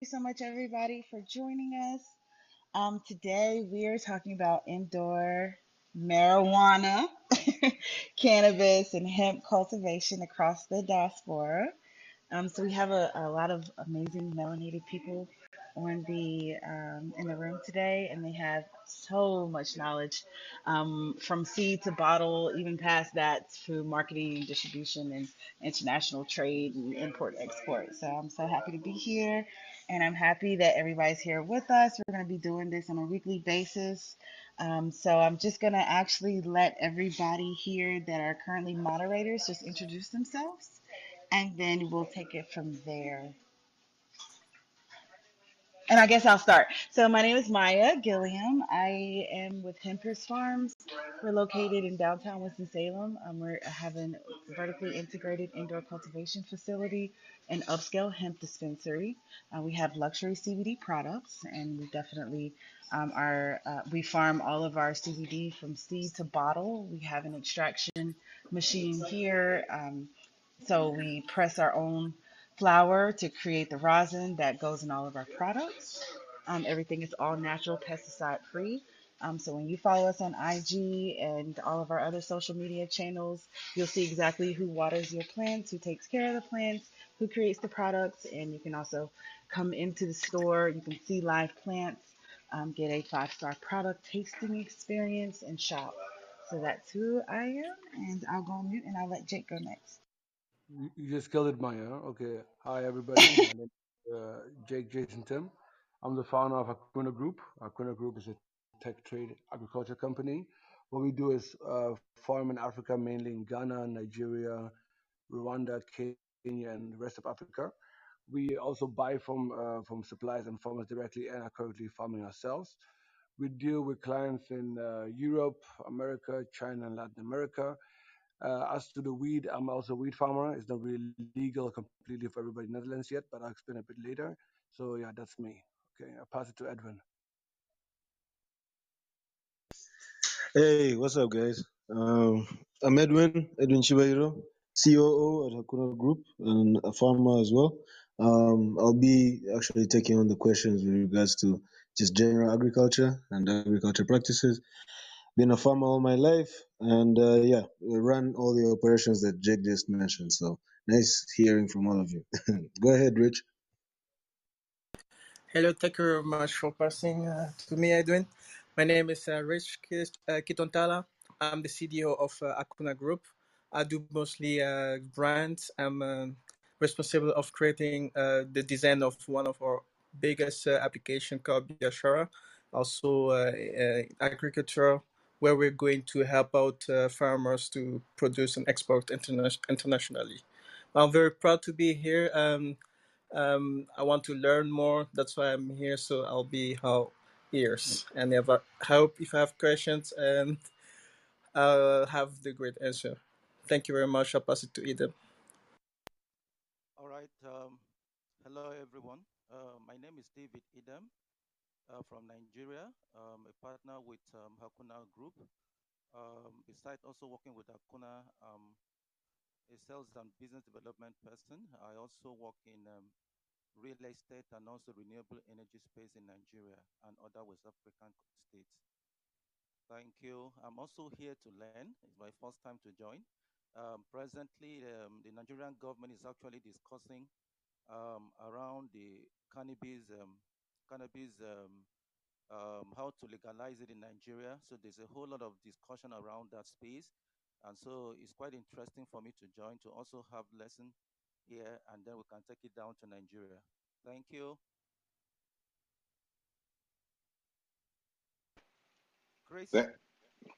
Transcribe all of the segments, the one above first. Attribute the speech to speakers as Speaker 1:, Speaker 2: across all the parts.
Speaker 1: you so much, everybody, for joining us. Um, today, we are talking about indoor marijuana, cannabis, and hemp cultivation across the diaspora. Um, so we have a, a lot of amazing melanated people on the um, in the room today, and they have so much knowledge um, from seed to bottle, even past that through marketing, distribution, and international trade and import export. So I'm so happy to be here, and I'm happy that everybody's here with us. We're going to be doing this on a weekly basis. Um, so I'm just going to actually let everybody here that are currently moderators just introduce themselves and then we'll take it from there. And I guess I'll start. So my name is Maya Gilliam. I am with Hempress Farms. We're located in downtown Winston-Salem. Um, we have a vertically integrated indoor cultivation facility and upscale hemp dispensary. Uh, we have luxury CBD products, and we definitely um, are. Uh, we farm all of our CBD from seed to bottle. We have an extraction machine here. Um, so we press our own flower to create the rosin that goes in all of our products. Um, everything is all natural, pesticide free. Um, so when you follow us on IG and all of our other social media channels, you'll see exactly who waters your plants, who takes care of the plants, who creates the products, and you can also come into the store. You can see live plants, um, get a five star product tasting experience, and shop. So that's who I am, and I'll go on mute and I'll let Jake go next.
Speaker 2: You just killed it, Maya. Okay. Hi, everybody. My name is uh, Jake Jason Tim. I'm the founder of Akuna Group. Akuna Group is a tech trade agriculture company. What we do is uh, farm in Africa, mainly in Ghana, Nigeria, Rwanda, Kenya, and the rest of Africa. We also buy from uh, from suppliers and farmers directly, and are currently farming ourselves. We deal with clients in uh, Europe, America, China, and Latin America. Uh, as to the weed, I'm also a weed farmer. It's not really legal completely for everybody in the Netherlands yet, but I'll explain a bit later. So yeah, that's me. Okay, I'll pass it to Edwin.
Speaker 3: Hey, what's up, guys? Um, I'm Edwin, Edwin Chibairo, COO at Hakuna Group and a farmer as well. Um, I'll be actually taking on the questions with regards to just general agriculture and agriculture practices. Been a farmer all my life, and uh, yeah, run all the operations that Jake just mentioned. So nice hearing from all of you. Go ahead, Rich.
Speaker 4: Hello, thank you very much for passing uh, to me, Edwin. My name is uh, Rich uh, Kitontala. I'm the CDO of uh, Akuna Group. I do mostly uh, brands. I'm responsible of creating the design of one of our biggest application called Biashara, also agriculture, where we're going to help out uh, farmers to produce and export interna- internationally. I'm very proud to be here. Um, um, I want to learn more. That's why I'm here. So I'll be all ears. And if I hope if I have questions, and I'll have the great answer. Thank you very much. I'll pass it to Eden.
Speaker 5: All right. Um, hello, everyone. Uh, my name is David Idem uh, from Nigeria. Um, a partner with um, Hakuna Group. Um, besides also working with Hakuna, um, a sales and business development person. I also work in um, real estate and also renewable energy space in Nigeria and other West African states. Thank you. I'm also here to learn. It's my first time to join. Um, presently, um, the Nigerian government is actually discussing around the cannabis, um, cannabis, um, um, how to legalize it in Nigeria. So there's a whole lot of discussion around that space, and so it's quite interesting for me to join to also have lesson here, and then we can take it down to Nigeria. Thank you, Chris.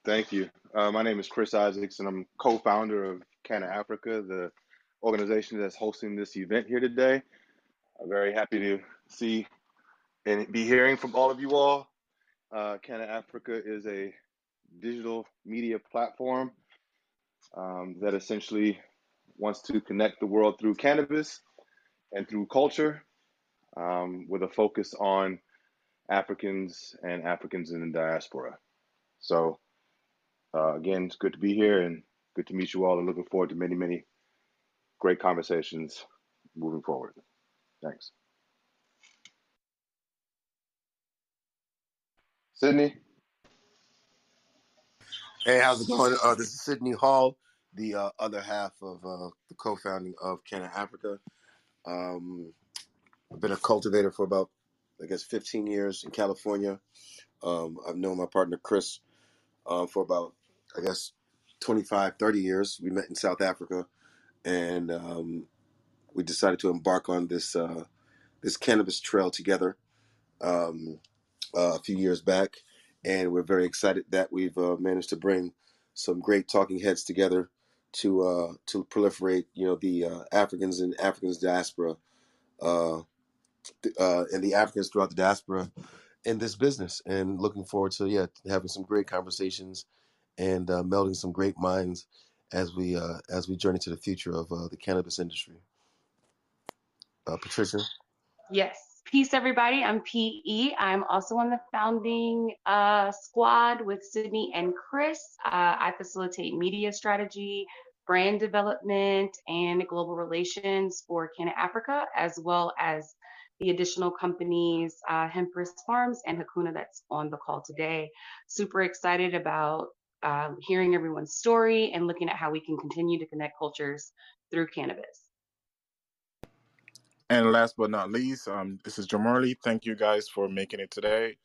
Speaker 6: Thank you. Uh, my name is Chris Isaacs, and I'm co-founder of Canna Africa, the organization that's hosting this event here today. I'm very happy to see and be hearing from all of you all. Uh, Canna Africa is a digital media platform um, that essentially wants to connect the world through cannabis and through culture, um, with a focus on Africans and Africans in the diaspora. So Uh, again, it's good to be here and good to meet you all and looking forward to many, many great conversations moving forward. Thanks. Sydney.
Speaker 7: Hey, how's it going? Uh, this is Sydney Hall, the uh, other half of uh, the co-founding of Canna Africa. Um, I've been a cultivator for about, I guess, 15 years in California. Um, I've known my partner Chris uh, for about, I guess, 25, 30 years. We met in South Africa, and um, we decided to embark on this uh, this cannabis trail together um, uh, a few years back, and we're very excited that we've uh, managed to bring some great talking heads together to uh, to proliferate, you know, the uh, Africans and Africans diaspora uh, uh, and the Africans throughout the diaspora in this business, and looking forward to yeah having some great conversations and melding some great minds as we as we journey to the future of the cannabis industry. Patricia.
Speaker 8: Yes. Peace, everybody. I'm PE. I'm also on the founding uh, squad with Sydney and Chris. Uh, I facilitate media strategy, brand development, and global relations for Canna Africa, as well as the additional companies, uh, Hempress Farms and Hakuna, that's on the call today. Super excited about um, hearing everyone's story and looking at how we can continue to connect cultures through cannabis.
Speaker 9: And last but not least, um, this is Jamarly. Thank you guys for making it today.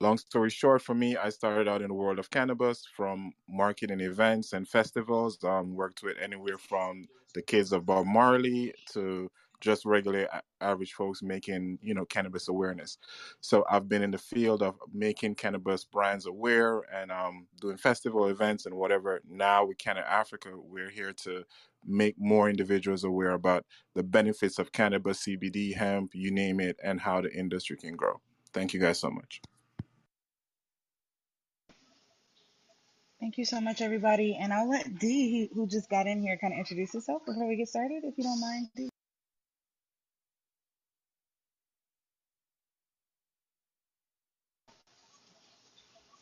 Speaker 9: Long story short, for me, I started out in the world of cannabis from marketing events and festivals. Um, worked with anywhere from the kids of Bob Marley to just regular average folks making, you know, cannabis awareness. So I've been in the field of making cannabis brands aware and um, doing festival events and whatever. Now with Canna Africa, we're here to make more individuals aware about the benefits of cannabis, CBD, hemp, you name it, and how the industry can grow. Thank you guys so much.
Speaker 1: Thank you so much, everybody. And I'll let Dee, who just got in here, kind of introduce herself before we get started, if you don't mind, Dee.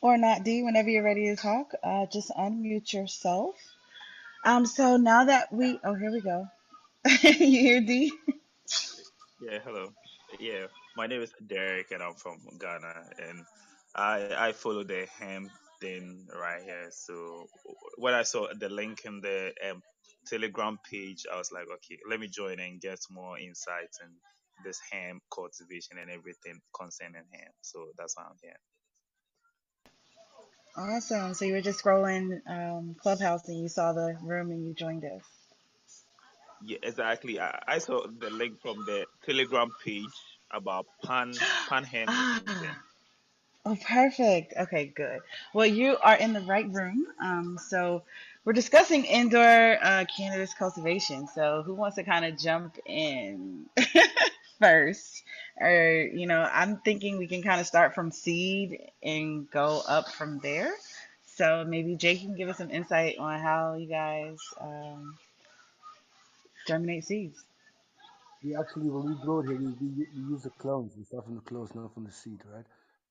Speaker 1: Or not, D, whenever you're ready to talk, uh, just unmute yourself. Um, so now that we, oh, here we go. you hear Dee?
Speaker 10: Yeah, hello. Yeah, my name is Derek and I'm from Ghana and I I follow the hemp thing right here. So when I saw the link in the um, Telegram page, I was like, okay, let me join and get more insights and this hemp cultivation and everything concerning hemp. So that's why I'm here.
Speaker 1: Awesome. So you were just scrolling um, Clubhouse and you saw the room and you joined us.
Speaker 10: Yeah, exactly. I, I saw the link from the Telegram page about pan pan hemp.
Speaker 1: Ah, oh, perfect. Okay, good. Well, you are in the right room. Um, so we're discussing indoor uh, cannabis cultivation. So who wants to kind of jump in first? Or, you know, I'm thinking we can kind of start from seed and go up from there. So maybe Jake can give us some insight on how you guys um, germinate seeds.
Speaker 2: We actually, when we grow it here, we, we, we use the clones. We start from the clones, not from the seed, right?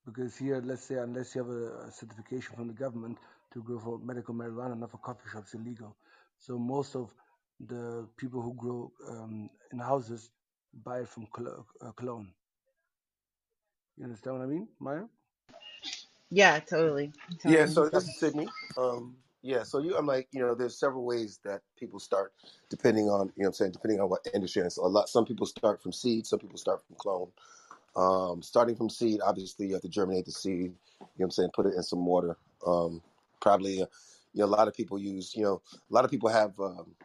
Speaker 2: Because here, let's say, unless you have a, a certification from the government to grow for medical marijuana, not for coffee shops, illegal. So most of the people who grow um, in houses buy it from clo- uh, clone. You understand what I mean, Maya?
Speaker 1: Yeah, totally.
Speaker 7: Yeah,
Speaker 1: Totally.
Speaker 7: so
Speaker 1: So,
Speaker 7: this is Sydney. Um, yeah, so you, I'm like, you know, there's several ways that people start, depending on, you know, what I'm saying, depending on what industry. And so a lot, some people start from seed, some people start from clone. Um, starting from seed, obviously you have to germinate the seed. You know, what I'm saying, put it in some water. Um, probably, uh, you know, a lot of people use, you know, a lot of people have um,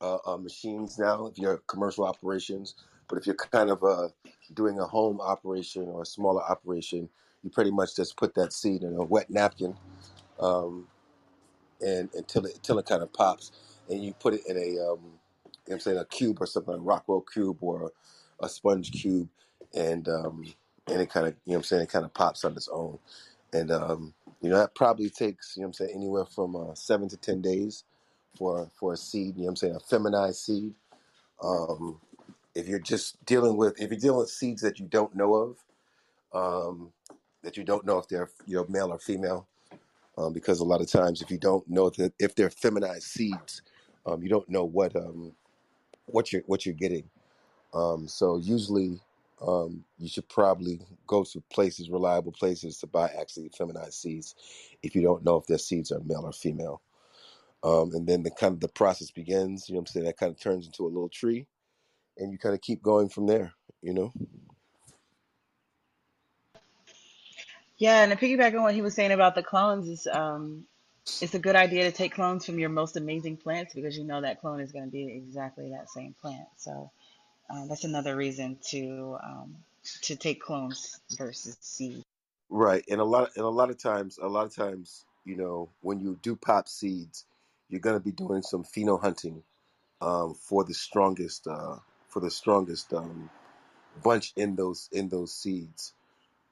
Speaker 7: uh, uh, machines now. If you're commercial operations, but if you're kind of uh, doing a home operation or a smaller operation, you pretty much just put that seed in a wet napkin. Um, and until it until it kind of pops, and you put it in a um, you know I'm saying a cube or something, a Rockwool cube or a sponge cube, and um, and it kind of you know what I'm saying it kind of pops on its own, and um, you know that probably takes you know what I'm saying anywhere from uh, seven to ten days for for a seed. You know what I'm saying a feminized seed. Um, if you're just dealing with if you're dealing with seeds that you don't know of, um, that you don't know if they're you know male or female, um, because a lot of times if you don't know that if they're feminized seeds, um, you don't know what um, what you're what you're getting. Um, so usually um, you should probably go to places, reliable places to buy actually feminized seeds if you don't know if their seeds are male or female. Um, and then the kind of the process begins, you know what I'm saying? That kind of turns into a little tree and you kind of keep going from there, you know?
Speaker 1: Yeah, and to piggyback on what he was saying about the clones is um it's a good idea to take clones from your most amazing plants because you know that clone is going to be exactly that same plant. So uh, that's another reason to um, to take clones versus seed.
Speaker 7: Right. And a lot and a lot of times a lot of times, you know, when you do pop seeds, you're gonna be doing some pheno hunting um, for the strongest uh, for the strongest um, bunch in those in those seeds.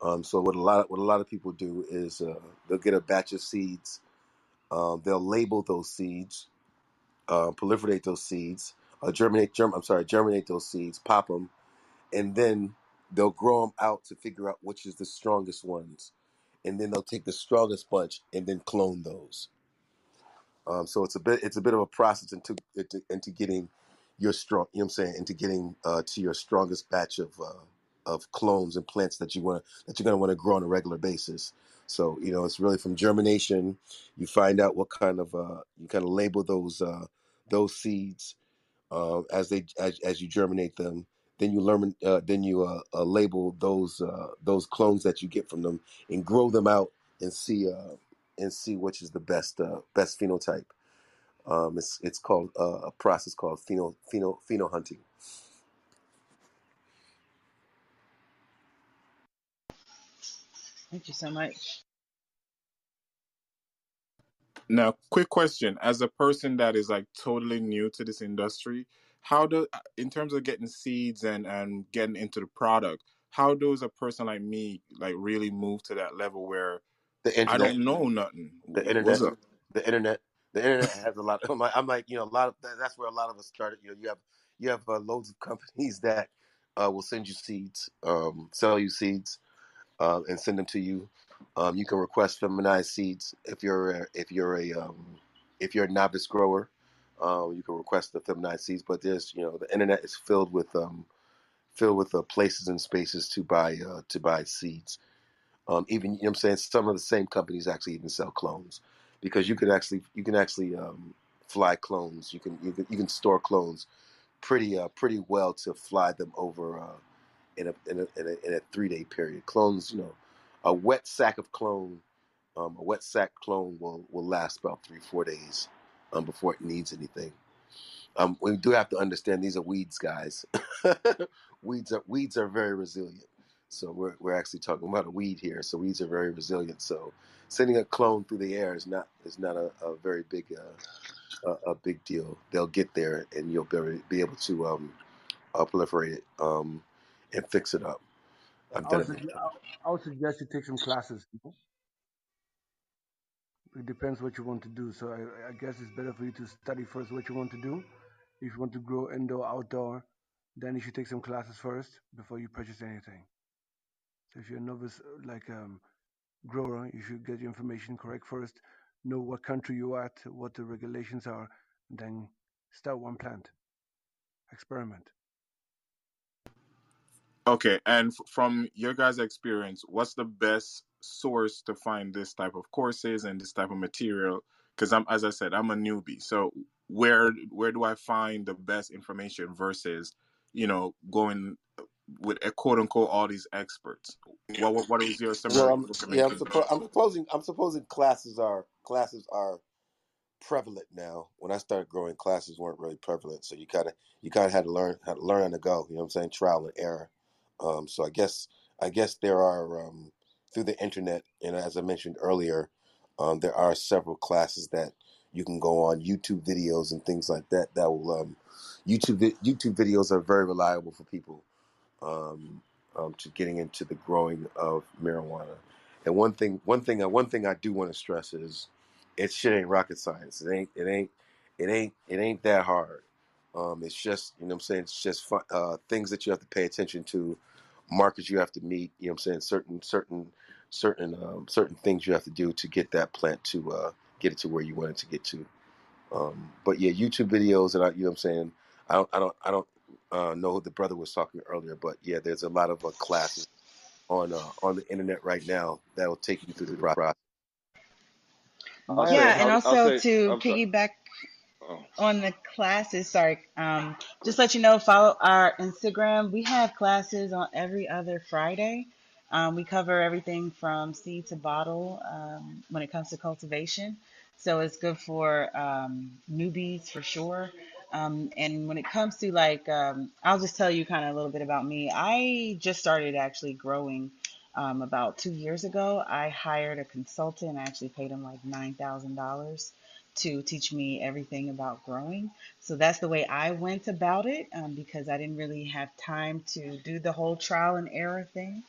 Speaker 7: Um, so what a lot of, what a lot of people do is uh, they'll get a batch of seeds. Um, they'll label those seeds, uh, proliferate those seeds, uh, germinate. Germ- I'm sorry, germinate those seeds, pop them, and then they'll grow them out to figure out which is the strongest ones, and then they'll take the strongest bunch and then clone those. Um, so it's a bit it's a bit of a process into into, into getting your strong. You know what I'm saying? Into getting uh, to your strongest batch of uh, of clones and plants that you want that you're going to want to grow on a regular basis. So you know it's really from germination. You find out what kind of uh, you kind of label those uh, those seeds uh, as they as, as you germinate them. Then you learn. Uh, then you uh, uh, label those uh, those clones that you get from them and grow them out and see uh, and see which is the best uh, best phenotype. Um, it's it's called uh, a process called pheno pheno pheno hunting.
Speaker 1: Thank you so much.
Speaker 9: Now, quick question: as a person that is like totally new to this industry, how do in terms of getting seeds and and getting into the product, how does a person like me like really move to that level where
Speaker 7: The internet, I
Speaker 9: don't know nothing?
Speaker 7: the internet, the internet, the internet has a lot. I'm like, I'm like you know, a lot of that's where a lot of us started. You know, you have you have uh, loads of companies that uh, will send you seeds, um, sell you seeds, uh, and send them to you. Um, you can request feminized seeds if you're a, if you're a um, if you're a novice grower. Um, you can request the feminized seeds, but there's you know the internet is filled with um, filled with uh, places and spaces to buy uh, to buy seeds. Um, even you know what I'm saying some of the same companies actually even sell clones because you can actually you can actually um, fly clones. You can you can you can store clones pretty uh, pretty well to fly them over uh, in a in a in a, in a three day period. Clones, you know, a wet sack of clone, um, a wet sack clone will will last about three four days um, before it needs anything. Um, we do have to understand these are weeds, guys. weeds are weeds are very resilient. So we're we're actually talking about a weed here. So weeds are very resilient. So sending a clone through the air is not is not a, a very big uh, a, a big deal. They'll get there, and you'll be, able- be able to um, uh, proliferate it um, and fix it up. I've
Speaker 2: I would,
Speaker 7: it
Speaker 2: suggest. I would suggest you take some classes. It depends what you want to do. So I, I guess it's better for you to study first what you want to do. If you want to grow indoor, outdoor, then you should take some classes first before you purchase anything. So if you're a novice, uh, like um, grower, you should get your information correct first. Know what country you're at, what the regulations are, and then start one plant. Experiment.
Speaker 9: Okay, and from your guys' experience, what's the best source to find this type of courses and this type of material? Because I'm, as I said, I'm a newbie. So where where do I find the best information versus, you know, going with a quote unquote all these experts? What what, what is your
Speaker 7: Well, I'm, yeah, I'm, suppo- I'm supposing I'm supposing classes are classes are prevalent now. When I started growing, classes weren't really prevalent, so you kind of you kind of had to learn how to learn on the go. You know what I'm saying? Trial and error. Um, so I guess I guess there are um, through the internet, and as I mentioned earlier, um, there are several classes that you can go on YouTube videos and things like that. That will um, YouTube YouTube videos are very reliable for people um, um, to getting into the growing of marijuana. And one thing, one thing, one thing I do want to stress is, it shit ain't rocket science. It ain't, it ain't, it ain't, it ain't that hard. Um, it's just, you know, I'm saying, it's just fun, uh, things that you have to pay attention to, markers you have to meet. You know, what I'm saying, certain, certain, certain, um, certain things you have to do to get that plant to uh, get it to where you want it to get to. Um, but yeah, YouTube videos, and I, you know, what I'm saying, I don't, I don't, I don't uh, know who the brother was talking earlier, but yeah, there's a lot of uh, classes on uh, on the internet right now that will take you through the process.
Speaker 6: I'll say,
Speaker 1: Yeah, and
Speaker 6: I'll, I'll
Speaker 1: also
Speaker 6: say,
Speaker 1: to
Speaker 6: I'm
Speaker 1: piggyback
Speaker 6: Oh,
Speaker 1: on the classes, sorry, um, just let you know, follow our Instagram. We have classes on every other Friday. Um, we cover everything from seed to bottle um, when it comes to cultivation. So it's good for um, newbies for sure. Um, and when it comes to like, um, I'll just tell you kind of a little bit about me. I just started actually growing um, about two years ago. I hired a consultant. I actually paid him like $9,000 to teach me everything about growing. So that's the way I went about it um, because I didn't really have time to do the whole trial and error thing.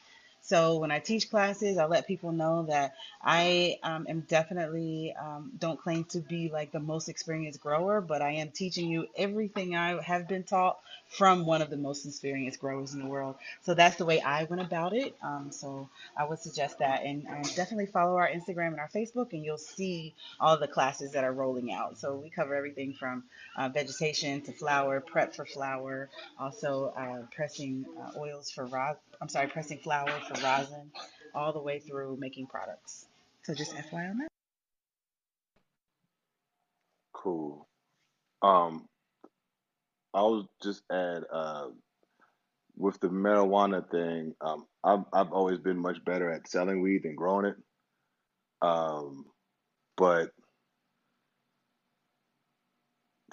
Speaker 1: So when I teach classes, I let people know that I um, am definitely um, don't claim to be like the most experienced grower, but I am teaching you everything I have been taught from one of the most experienced growers in the world. So that's the way I went about it. Um, so I would suggest that, and um, definitely follow our Instagram and our Facebook, and you'll see all the classes that are rolling out. So we cover everything from uh, vegetation to flower, prep for flower, also uh, pressing uh, oils for ros. I'm sorry, pressing flour for rosin, all the way through making products. So just FYI on that.
Speaker 6: cool. Um, I'll just add, uh, with the marijuana thing, um, I've I've always been much better at selling weed than growing it. Um, but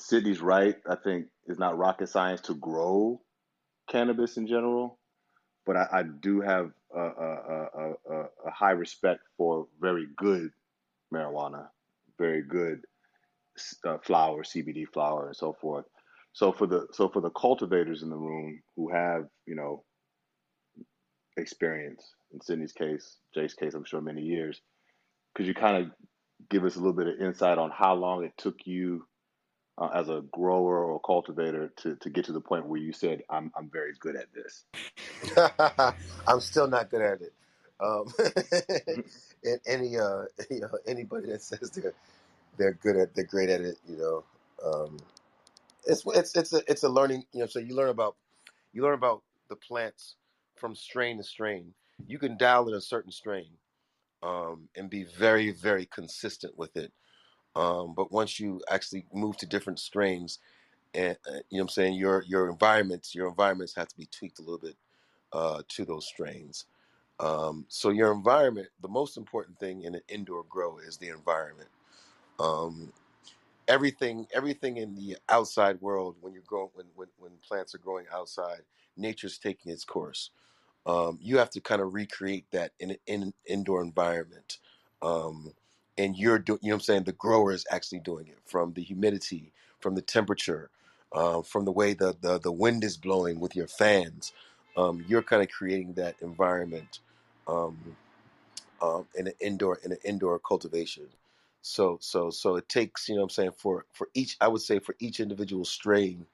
Speaker 6: Sydney's right. I think it's not rocket science to grow cannabis in general, but I, I do have a, a, a, a, high respect for very good marijuana, very good uh, flower, CBD flower, and so forth. So for the so for the cultivators in the room who have you know experience in Sydney's case, Jake's case, I'm sure many years, could you kind of give us a little bit of insight on how long it took you uh, as a grower or cultivator to, to get to the point where you said I'm I'm very good at this.
Speaker 7: I'm still not good at it. Um, and any uh, you know anybody that says they're they're good at they're great at it, you know, um, it's it's it's a it's a learning. You know, so you learn about you learn about the plants from strain to strain. You can dial in a certain strain um, and be very very consistent with it. Um, but once you actually move to different strains, and uh, you know what I'm saying, your your environments your environments have to be tweaked a little bit uh, to those strains. Um, so your environment, the most important thing in an indoor grow is the environment. Um, everything everything in the outside world when you're growing when, when when plants are growing outside, nature's taking its course. Um, you have to kind of recreate that in an in, indoor environment. Um, and you're doing, you know what I'm saying? The grower is actually doing it from the humidity, from the temperature, uh, from the way the, the, the wind is blowing with your fans. Um, you're kind of creating that environment um, um, in an indoor in an indoor cultivation. So so so it takes you know what I'm saying for for each I would say for each individual strain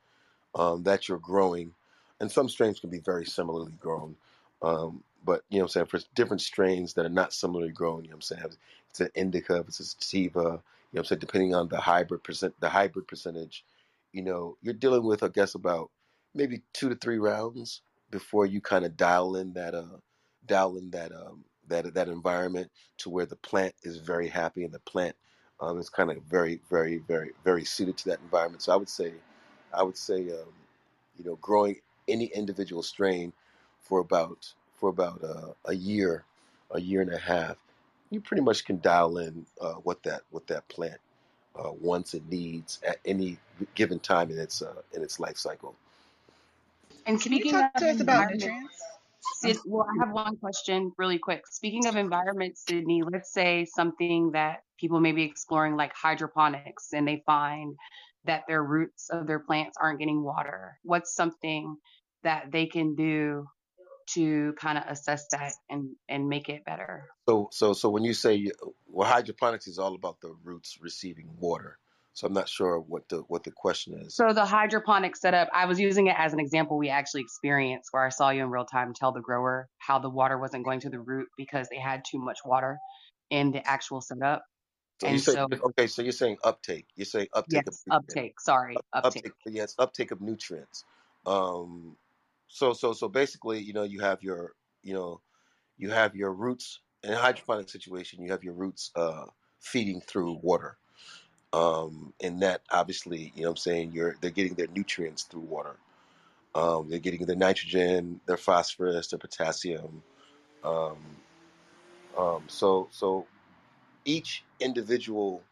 Speaker 7: um, that you're growing, and some strains can be very similarly grown. Um, but you know what I'm saying for different strains that are not similarly grown, you know what I'm saying it's an indica, it's a sativa, you know what I'm saying depending on the hybrid percent the hybrid percentage, you know you're dealing with I guess about maybe two to three rounds before you kind of dial in that uh dial in that um that that environment to where the plant is very happy and the plant um, is kind of very very very very suited to that environment. So I would say I would say, um, you know, growing any individual strain for about for about uh, a year, a year and a half, you pretty much can dial in uh, what that what that plant uh, wants and needs at any given time in its uh, in its life cycle.
Speaker 8: And
Speaker 1: Can you
Speaker 8: speaking
Speaker 1: talk to us about
Speaker 8: environment,
Speaker 1: nutrients?
Speaker 8: Sid, well, I have one question really quick. Speaking of environment, Sydney, let's say something that people may be exploring like hydroponics and they find that their roots of their plants aren't getting water. What's something that they can do to kind of assess that and and make it better?
Speaker 7: So so so when you say well, hydroponics is all about the roots receiving water. So I'm not sure what the what the question is.
Speaker 8: So the hydroponic setup, I was using it as an example we actually experienced where I saw you in real time tell the grower how the water wasn't going to the root because they had too much water in the actual setup.
Speaker 7: So you
Speaker 8: And
Speaker 7: say
Speaker 8: so
Speaker 7: okay. So you're saying uptake. You're saying uptake of
Speaker 8: yes,
Speaker 7: nutrients.
Speaker 8: uptake. Sorry, uptake.
Speaker 7: uptake yes uptake of nutrients um so so so basically you know you have your you know you have your roots in a hydroponic situation. You have your roots uh, feeding through water, um, and that obviously, you know, what I'm saying you're they're getting their nutrients through water. Um, they're getting their nitrogen, their phosphorus, their potassium. Um, um, so so each individual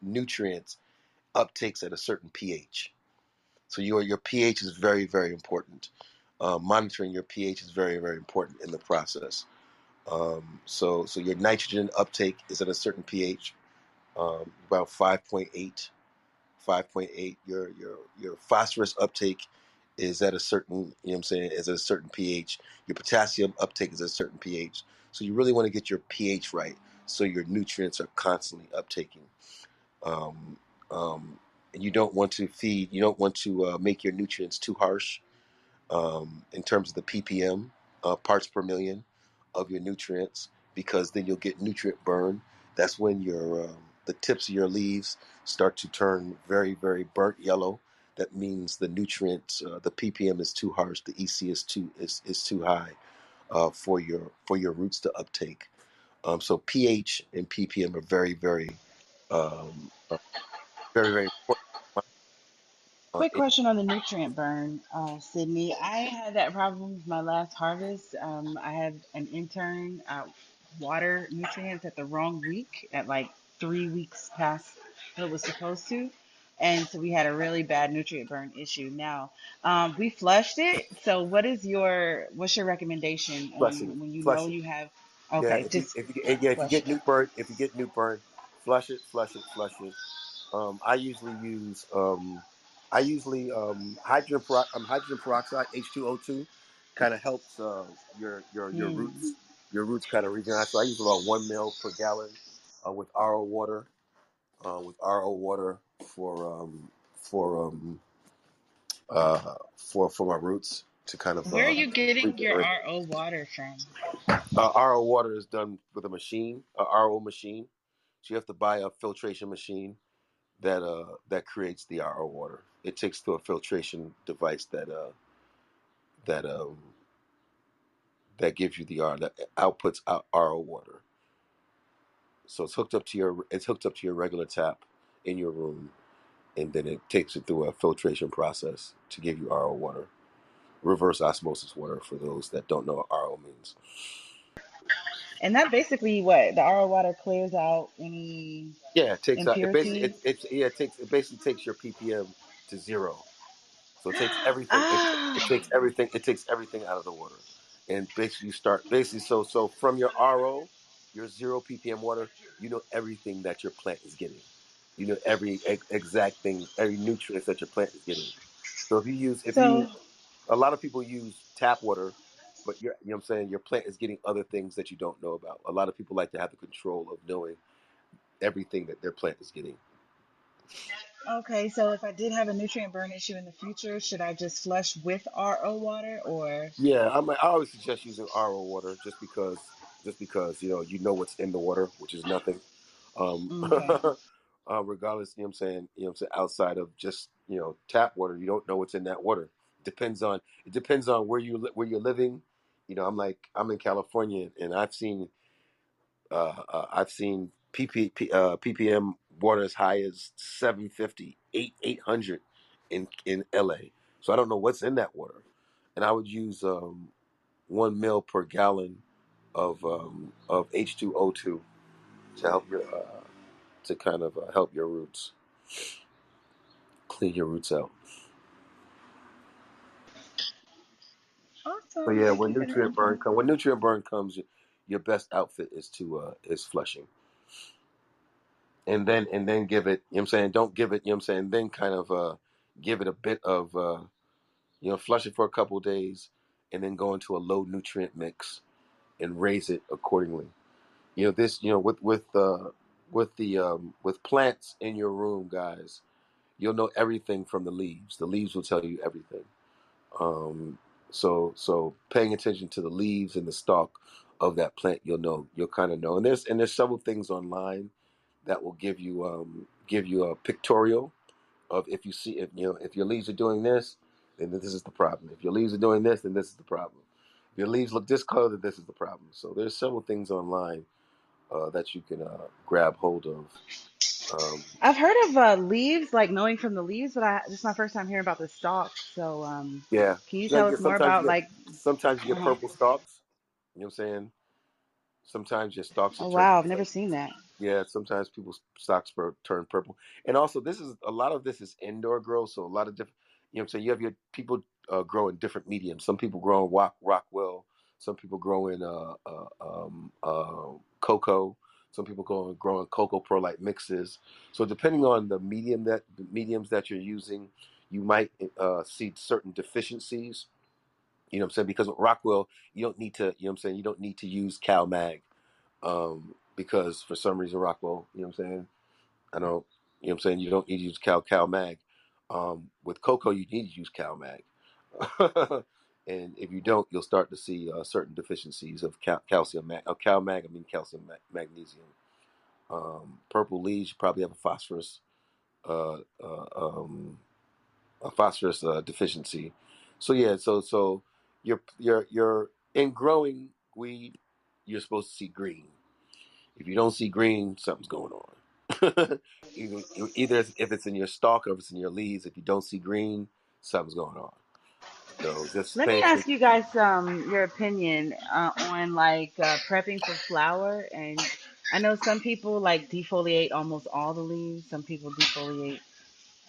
Speaker 7: nutrient uptakes at a certain pH. So your your pH is very very important. Uh, monitoring your pH is very very important in the process. Um, so so your nitrogen uptake is at a certain pH, um, about 5.8, 5.8. Your your your phosphorus uptake is at a certain, you know what I'm saying, is at a certain pH. Your potassium uptake is at a certain pH. So you really want to get your pH right so your nutrients are constantly uptaking. Um, um, and you don't want to feed, you don't want to uh, make your nutrients too harsh um, in terms of the ppm, uh, parts per million of your nutrients, because then you'll get nutrient burn. That's when your um, the tips of your leaves start to turn very, very burnt yellow. That means the nutrients, uh, the ppm is too harsh, the EC is too is, is too high uh, for your for your roots to uptake. Um, so pH and ppm are very, very, um, uh, very, very important. Uh,
Speaker 1: Quick question on the nutrient burn, uh, Sydney. I had that problem with my last harvest. Um, I had an intern uh, water nutrients at the wrong week, at like three weeks past what it was supposed to. And so we had a really bad nutrient burn issue. Now, um, we flushed it. So what is your, what's your recommendation
Speaker 7: it,
Speaker 1: when you know
Speaker 7: it.
Speaker 1: you have,
Speaker 7: Yeah,
Speaker 1: okay,
Speaker 7: if you
Speaker 1: just
Speaker 7: if you yeah if you get
Speaker 1: it.
Speaker 7: nute burn if you get nute burn, flush it, flush it, flush it. Um, I usually use um, I usually um, hydrogen pero- um, hydrogen peroxide H2O2 kind of helps uh, your your your
Speaker 1: Hmm.
Speaker 7: roots your roots kind of regenerate. So I use about one mil per gallon uh, with RO water uh, with RO water for um, for um, uh, for for my roots to kind of
Speaker 1: Where are
Speaker 7: uh,
Speaker 1: you getting your
Speaker 7: regenerate.
Speaker 1: RO water from?
Speaker 7: Uh, RO water is done with a machine, a RO machine. So you have to buy a filtration machine that uh that creates the RO water. It takes to a filtration device that uh that um that gives you the R that outputs out RO water. So it's hooked up to your it's hooked up to your regular tap in your room, and then it takes it through a filtration process to give you RO water. Reverse osmosis water for those that don't know what RO means.
Speaker 1: And that basically what the RO water clears out any
Speaker 7: Yeah, it takes out it basically
Speaker 1: impurities.
Speaker 7: it, it yeah it takes it basically takes your ppm to zero. So it takes everything. It, it takes
Speaker 1: Ah,
Speaker 7: everything. It takes everything out of the water, and basically you start basically. So so from your RO, your zero ppm water, you know everything that your plant is getting. You know every ex- exact thing, every nutrient that your plant is getting. So if you use if you a lot of people use tap water, but you're you know what I'm saying your plant is getting other things that you don't know about. A lot of people like to have the control of knowing everything that their plant is getting.
Speaker 1: okay, so if I did have a nutrient burn issue in the future, should I just flush with RO water or
Speaker 7: Yeah, I'm, I always suggest using RO water just because just because you know you know what's in the water, which is nothing. Um,
Speaker 1: okay.
Speaker 7: uh, regardless, you know what I'm saying, you know what I'm saying, outside of just, you know, tap water, you don't know what's in that water. Depends on it depends on where you li- where you're living. You know, I'm like I'm in California and I've seen uh, uh I've seen PP, uh, ppm water as high as 750, 8 800 in in LA. So I don't know what's in that water. And I would use um 1 mil per gallon of um of H2O2 to help your uh, to kind of uh, help your roots, clean your roots out. So
Speaker 1: Awesome.
Speaker 7: yeah,
Speaker 1: Thank
Speaker 7: when
Speaker 1: you for the
Speaker 7: nutrient burn
Speaker 1: info.
Speaker 7: come, when nutrient burn comes, your best outfit is to uh is flushing, and then and then give it. You know what I'm saying? Don't give it. You know what I'm saying? Then kind of uh give it a bit of uh you know flush it for a couple of days, and then go into a low nutrient mix and raise it accordingly. You know this. You know with with uh with the um with plants in your room, guys. You'll know everything from the leaves. The leaves will tell you everything Um, so so paying attention to the leaves and the stalk of that plant, you'll know you'll kind of know. And there's and there's several things online that will give you um, give you a pictorial of if you see if you know if your leaves are doing this, then this is the problem. If your leaves are doing this, then this is the problem. Your leaves look discolored, this is the problem. So there's several things online uh, that you can uh, grab hold of. Um,
Speaker 1: I've heard of uh, leaves, like knowing from the leaves, but I this is my first time hearing about the stalks. So, um,
Speaker 7: yeah,
Speaker 1: can you tell
Speaker 7: get
Speaker 1: us more about
Speaker 7: get
Speaker 1: like?
Speaker 7: sometimes you get
Speaker 1: Uh-huh.
Speaker 7: purple stalks. You know what I'm saying? Sometimes your stalks are
Speaker 1: Oh wow, I've never seen that.
Speaker 7: Yeah, sometimes people's stalks pur- turn purple. And also, this is a lot of this is indoor growth. So a lot of different, you know, what I'm saying you have your people uh, grow in different mediums. Some people grow in rock Rockwool. Some people grow in uh, uh, um, uh, coco. Some people grow in, coco perlite mixes. So depending on the medium that the mediums that you're using, you might uh, see certain deficiencies. You know what I'm saying? Because with Rockwool, you don't need to. You know what I'm saying? You don't need to use CalMag um, because for some reason Rockwool, you know what I'm saying? I know, you know what I'm saying? You don't need to use Cal Cal Mag. Um, with coco, you need to use Cal Mag. and if you don't, you'll start to see uh, certain deficiencies of cal- calcium, mag- uh, Cal Mag, I mean calcium, ma- magnesium. Um, purple leaves, you probably have a phosphorus, uh, uh, um, a phosphorus uh, deficiency. So yeah, so so you're you're you're in growing weed, you're supposed to see green. If you don't see green, something's going on. either, either if it's in your stalk or if it's in your leaves, if you don't see green, something's going on. So just
Speaker 1: Let me ask you guys um your opinion uh, on like uh, prepping for flower, and I know some people like defoliate almost all the leaves. Some people defoliate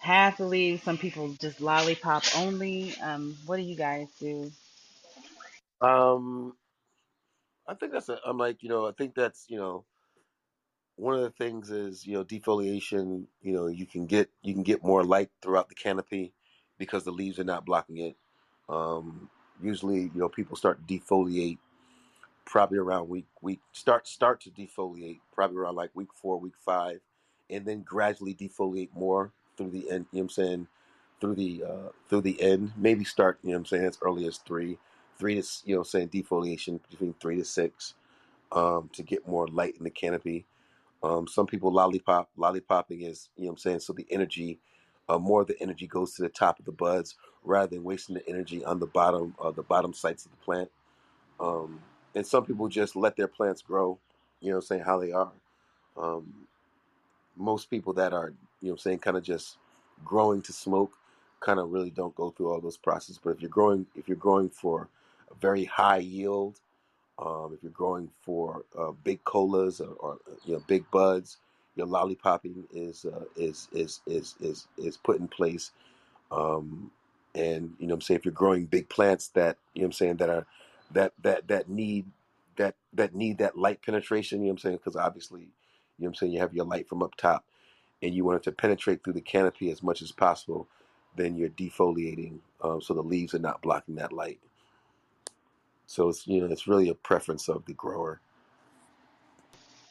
Speaker 1: half the leaves. Some people just lollipop only. Um, what do you guys do?
Speaker 7: Um, I think that's a, I'm like, you know, I think that's, you know, one of the things is, you know, defoliation, you know, you can get, you can get more light throughout the canopy because the leaves are not blocking it. Um, usually, you know, people start to defoliate probably around week week start start to defoliate probably around like week four, week five, and then gradually defoliate more through the end. You know what I'm saying? Through the uh, through the end, maybe start. You know what I'm saying? As early as three, three to you know saying defoliation between three to six um, to get more light in the canopy. Um, some people lollipop. Lollipopping is you know what I'm saying. So the energy. Uh, more of the energy goes to the top of the buds rather than wasting the energy on the bottom, uh, the bottom sites of the plant um, and some people just let their plants grow, you know, saying how they are. Um, most people that are, you know, saying kind of just growing to smoke, kind of really don't go through all those processes. But if you're growing, if you're growing for a very high yield, um, if you're growing for uh, big colas or, or you know big buds, your lollipopping is uh, is is is is is put in place um, and you know I'm saying if you're growing big plants that you know I'm saying that are that that that need that that need that light penetration you know I'm saying because obviously you know I'm saying you have your light from up top and you want it to penetrate through the canopy as much as possible then you're defoliating um, so the leaves are not blocking that light. So it's you know it's really a preference of the grower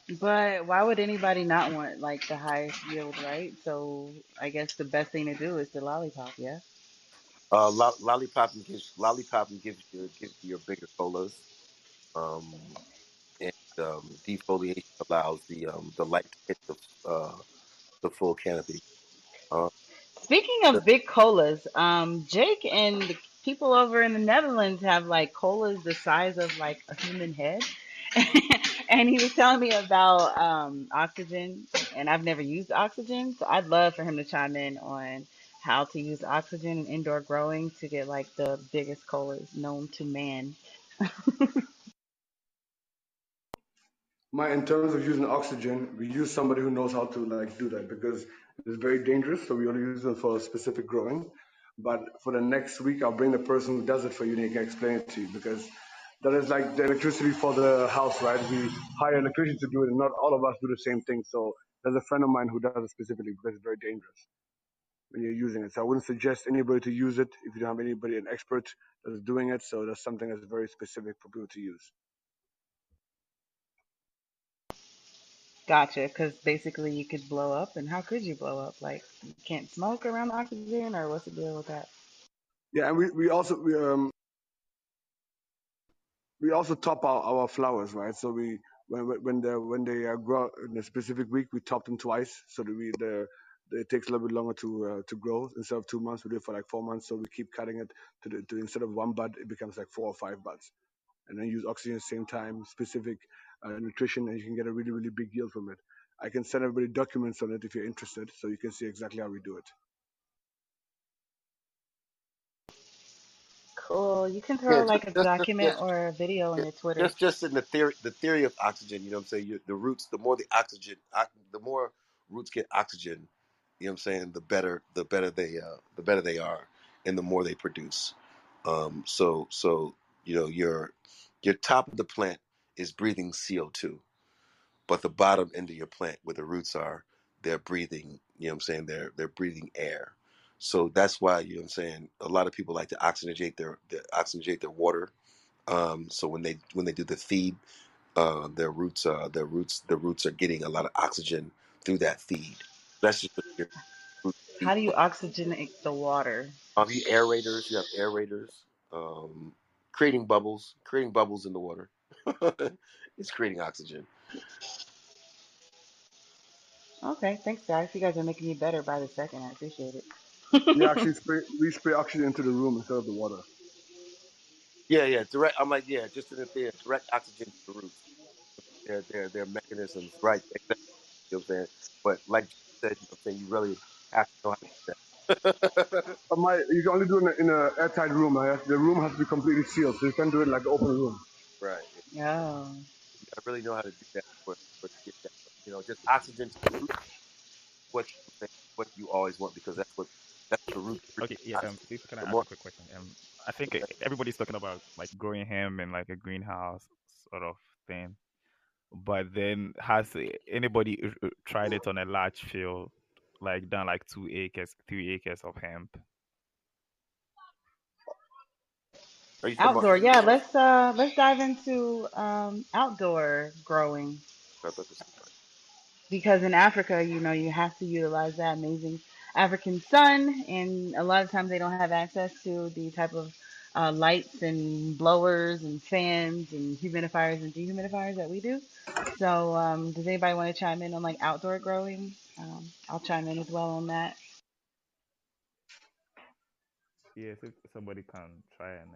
Speaker 1: But why would anybody not want like the highest yield, right? So I guess the best thing to do is the lollipop, yeah.
Speaker 7: uh, lo- lollipopping gives lollipopping gives you gives you your bigger colas um, and um, defoliation allows the um, the light to hit the uh, the full canopy. Uh,
Speaker 1: Speaking of big colas, um, Jake and the people over in the Netherlands have like colas the size of like a human head. and he was telling me about um, oxygen, and I've never used oxygen, so I'd love for him to chime in on how to use oxygen in indoor growing to get like the biggest colas known to man.
Speaker 2: My, in terms of using oxygen, we use somebody who knows how to like do that because it's very dangerous. So we only use them for specific growing. But for the next week, I'll bring the person who does it for you and he can explain it to you because that is like the electricity for the house, right? We hire an electrician to do it and not all of us do the same thing. So there's a friend of mine who does it specifically because it's very dangerous when you're using it. So I wouldn't suggest anybody to use it if you don't have anybody, an expert that's doing it. So that's something that's very specific for people to use.
Speaker 1: Gotcha, because basically you could blow up, and how could you blow up? Like you can't smoke around oxygen, or what's the deal with that?
Speaker 2: Yeah, and we, we also we, um, we also top our, our flowers, right? So we when when they when they uh, grow in a specific week, we top them twice, so that we the it takes a little bit longer to uh, to grow. Instead of two months, we do it for like four months. So we keep cutting it to, the, to instead of one bud, it becomes like four or five buds. and then use oxygen at the same time, specific uh, nutrition, and you can get a really, really big yield from it. I can send everybody documents on it if you're interested, so you can see exactly how we do it.
Speaker 1: Cool. You can
Speaker 7: Yeah,
Speaker 1: throw
Speaker 7: just
Speaker 1: like a
Speaker 7: just just yeah,
Speaker 1: document or a video on
Speaker 7: yeah,
Speaker 1: your Twitter.
Speaker 7: just just in the theory the theory of oxygen. You know what I'm saying? You, the roots, the more the oxygen, the more roots get oxygen. You know what I'm saying? The better the better they uh, the better they are, and the more they produce. Um, so so you know your your top of the plant is breathing CO2 but the bottom end of your plant where the roots are they're breathing you know what i'm saying they're they're breathing air so that's why you know what i'm saying a lot of people like to oxygenate their, their oxygenate their water um, so when they when they do the feed uh, their roots uh, their roots the roots are getting a lot of oxygen through that feed that's just your root feed
Speaker 1: How do you oxygenate the water?
Speaker 7: um, you aerators you have aerators um, creating bubbles creating bubbles in the water it's creating oxygen
Speaker 1: Okay, thanks guys. You guys are making me better by the second. I appreciate
Speaker 2: We actually spray we spray oxygen into the room instead of the water.
Speaker 7: yeah yeah direct i'm like yeah just in the theory direct oxygen to the roots their their their mechanisms, right? Exactly. You know what I'm saying? But like you said, you know what I'm saying, you really have to know how to do that.
Speaker 2: But my, you can only do it in an airtight room. I have, the room has to be completely sealed, so you can't do it like an open room.
Speaker 7: right. Yeah. I really know how to do that but, for to get that. You know, just oxygen to the root, what you what you always want because that's what that's what the root
Speaker 11: Okay, yeah. Um,
Speaker 7: oxygen.
Speaker 11: please can I
Speaker 7: The
Speaker 11: ask
Speaker 7: more
Speaker 11: a quick question? Um, I think uh, everybody's talking about like growing hemp in like a greenhouse sort of thing, but then has anybody uh, uh, tried it on a large field, like done like two acres, three acres of hemp?
Speaker 7: are about
Speaker 1: Outdoor. Yeah, let's uh let's dive into um outdoor growing.
Speaker 7: I thought this
Speaker 1: because in Africa, you know, you have to utilize that amazing African sun, and a lot of times they don't have access to the type of uh, lights and blowers and fans and humidifiers and dehumidifiers that we do. So, um, does anybody want to chime in on like outdoor growing? Um, I'll chime in as well on that.
Speaker 11: Yes, if somebody can try and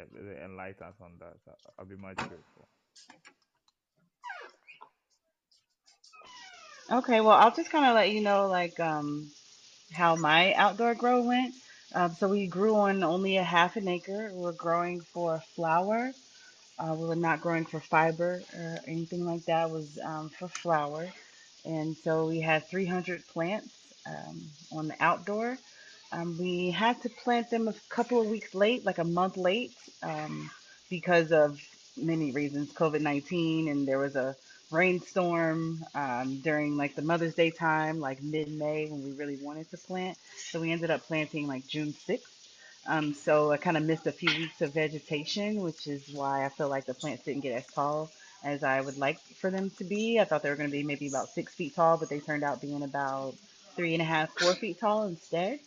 Speaker 11: uh, enlighten us on that, I'll be much grateful.
Speaker 1: Okay, well, I'll just kind of let you know like um, how my outdoor grow went. Um, so we grew on only a half an acre. We're growing for flower Uh, we were not growing for fiber or anything like that. It was um, for flower. And so we had 300 plants um, on the outdoor. Um, we had to plant them a couple of weeks late, like a month late, um, because of many reasons, COVID-19, and there was a rainstorm um, during like the Mother's Day time, like mid-May when we really wanted to plant. So we ended up planting like June 6th. Um, so I kind of missed a few weeks of vegetation, which is why I feel like the plants didn't get as tall as I would like for them to be. I thought they were going to be maybe about six feet tall, but they turned out being about three and a half, four feet tall instead.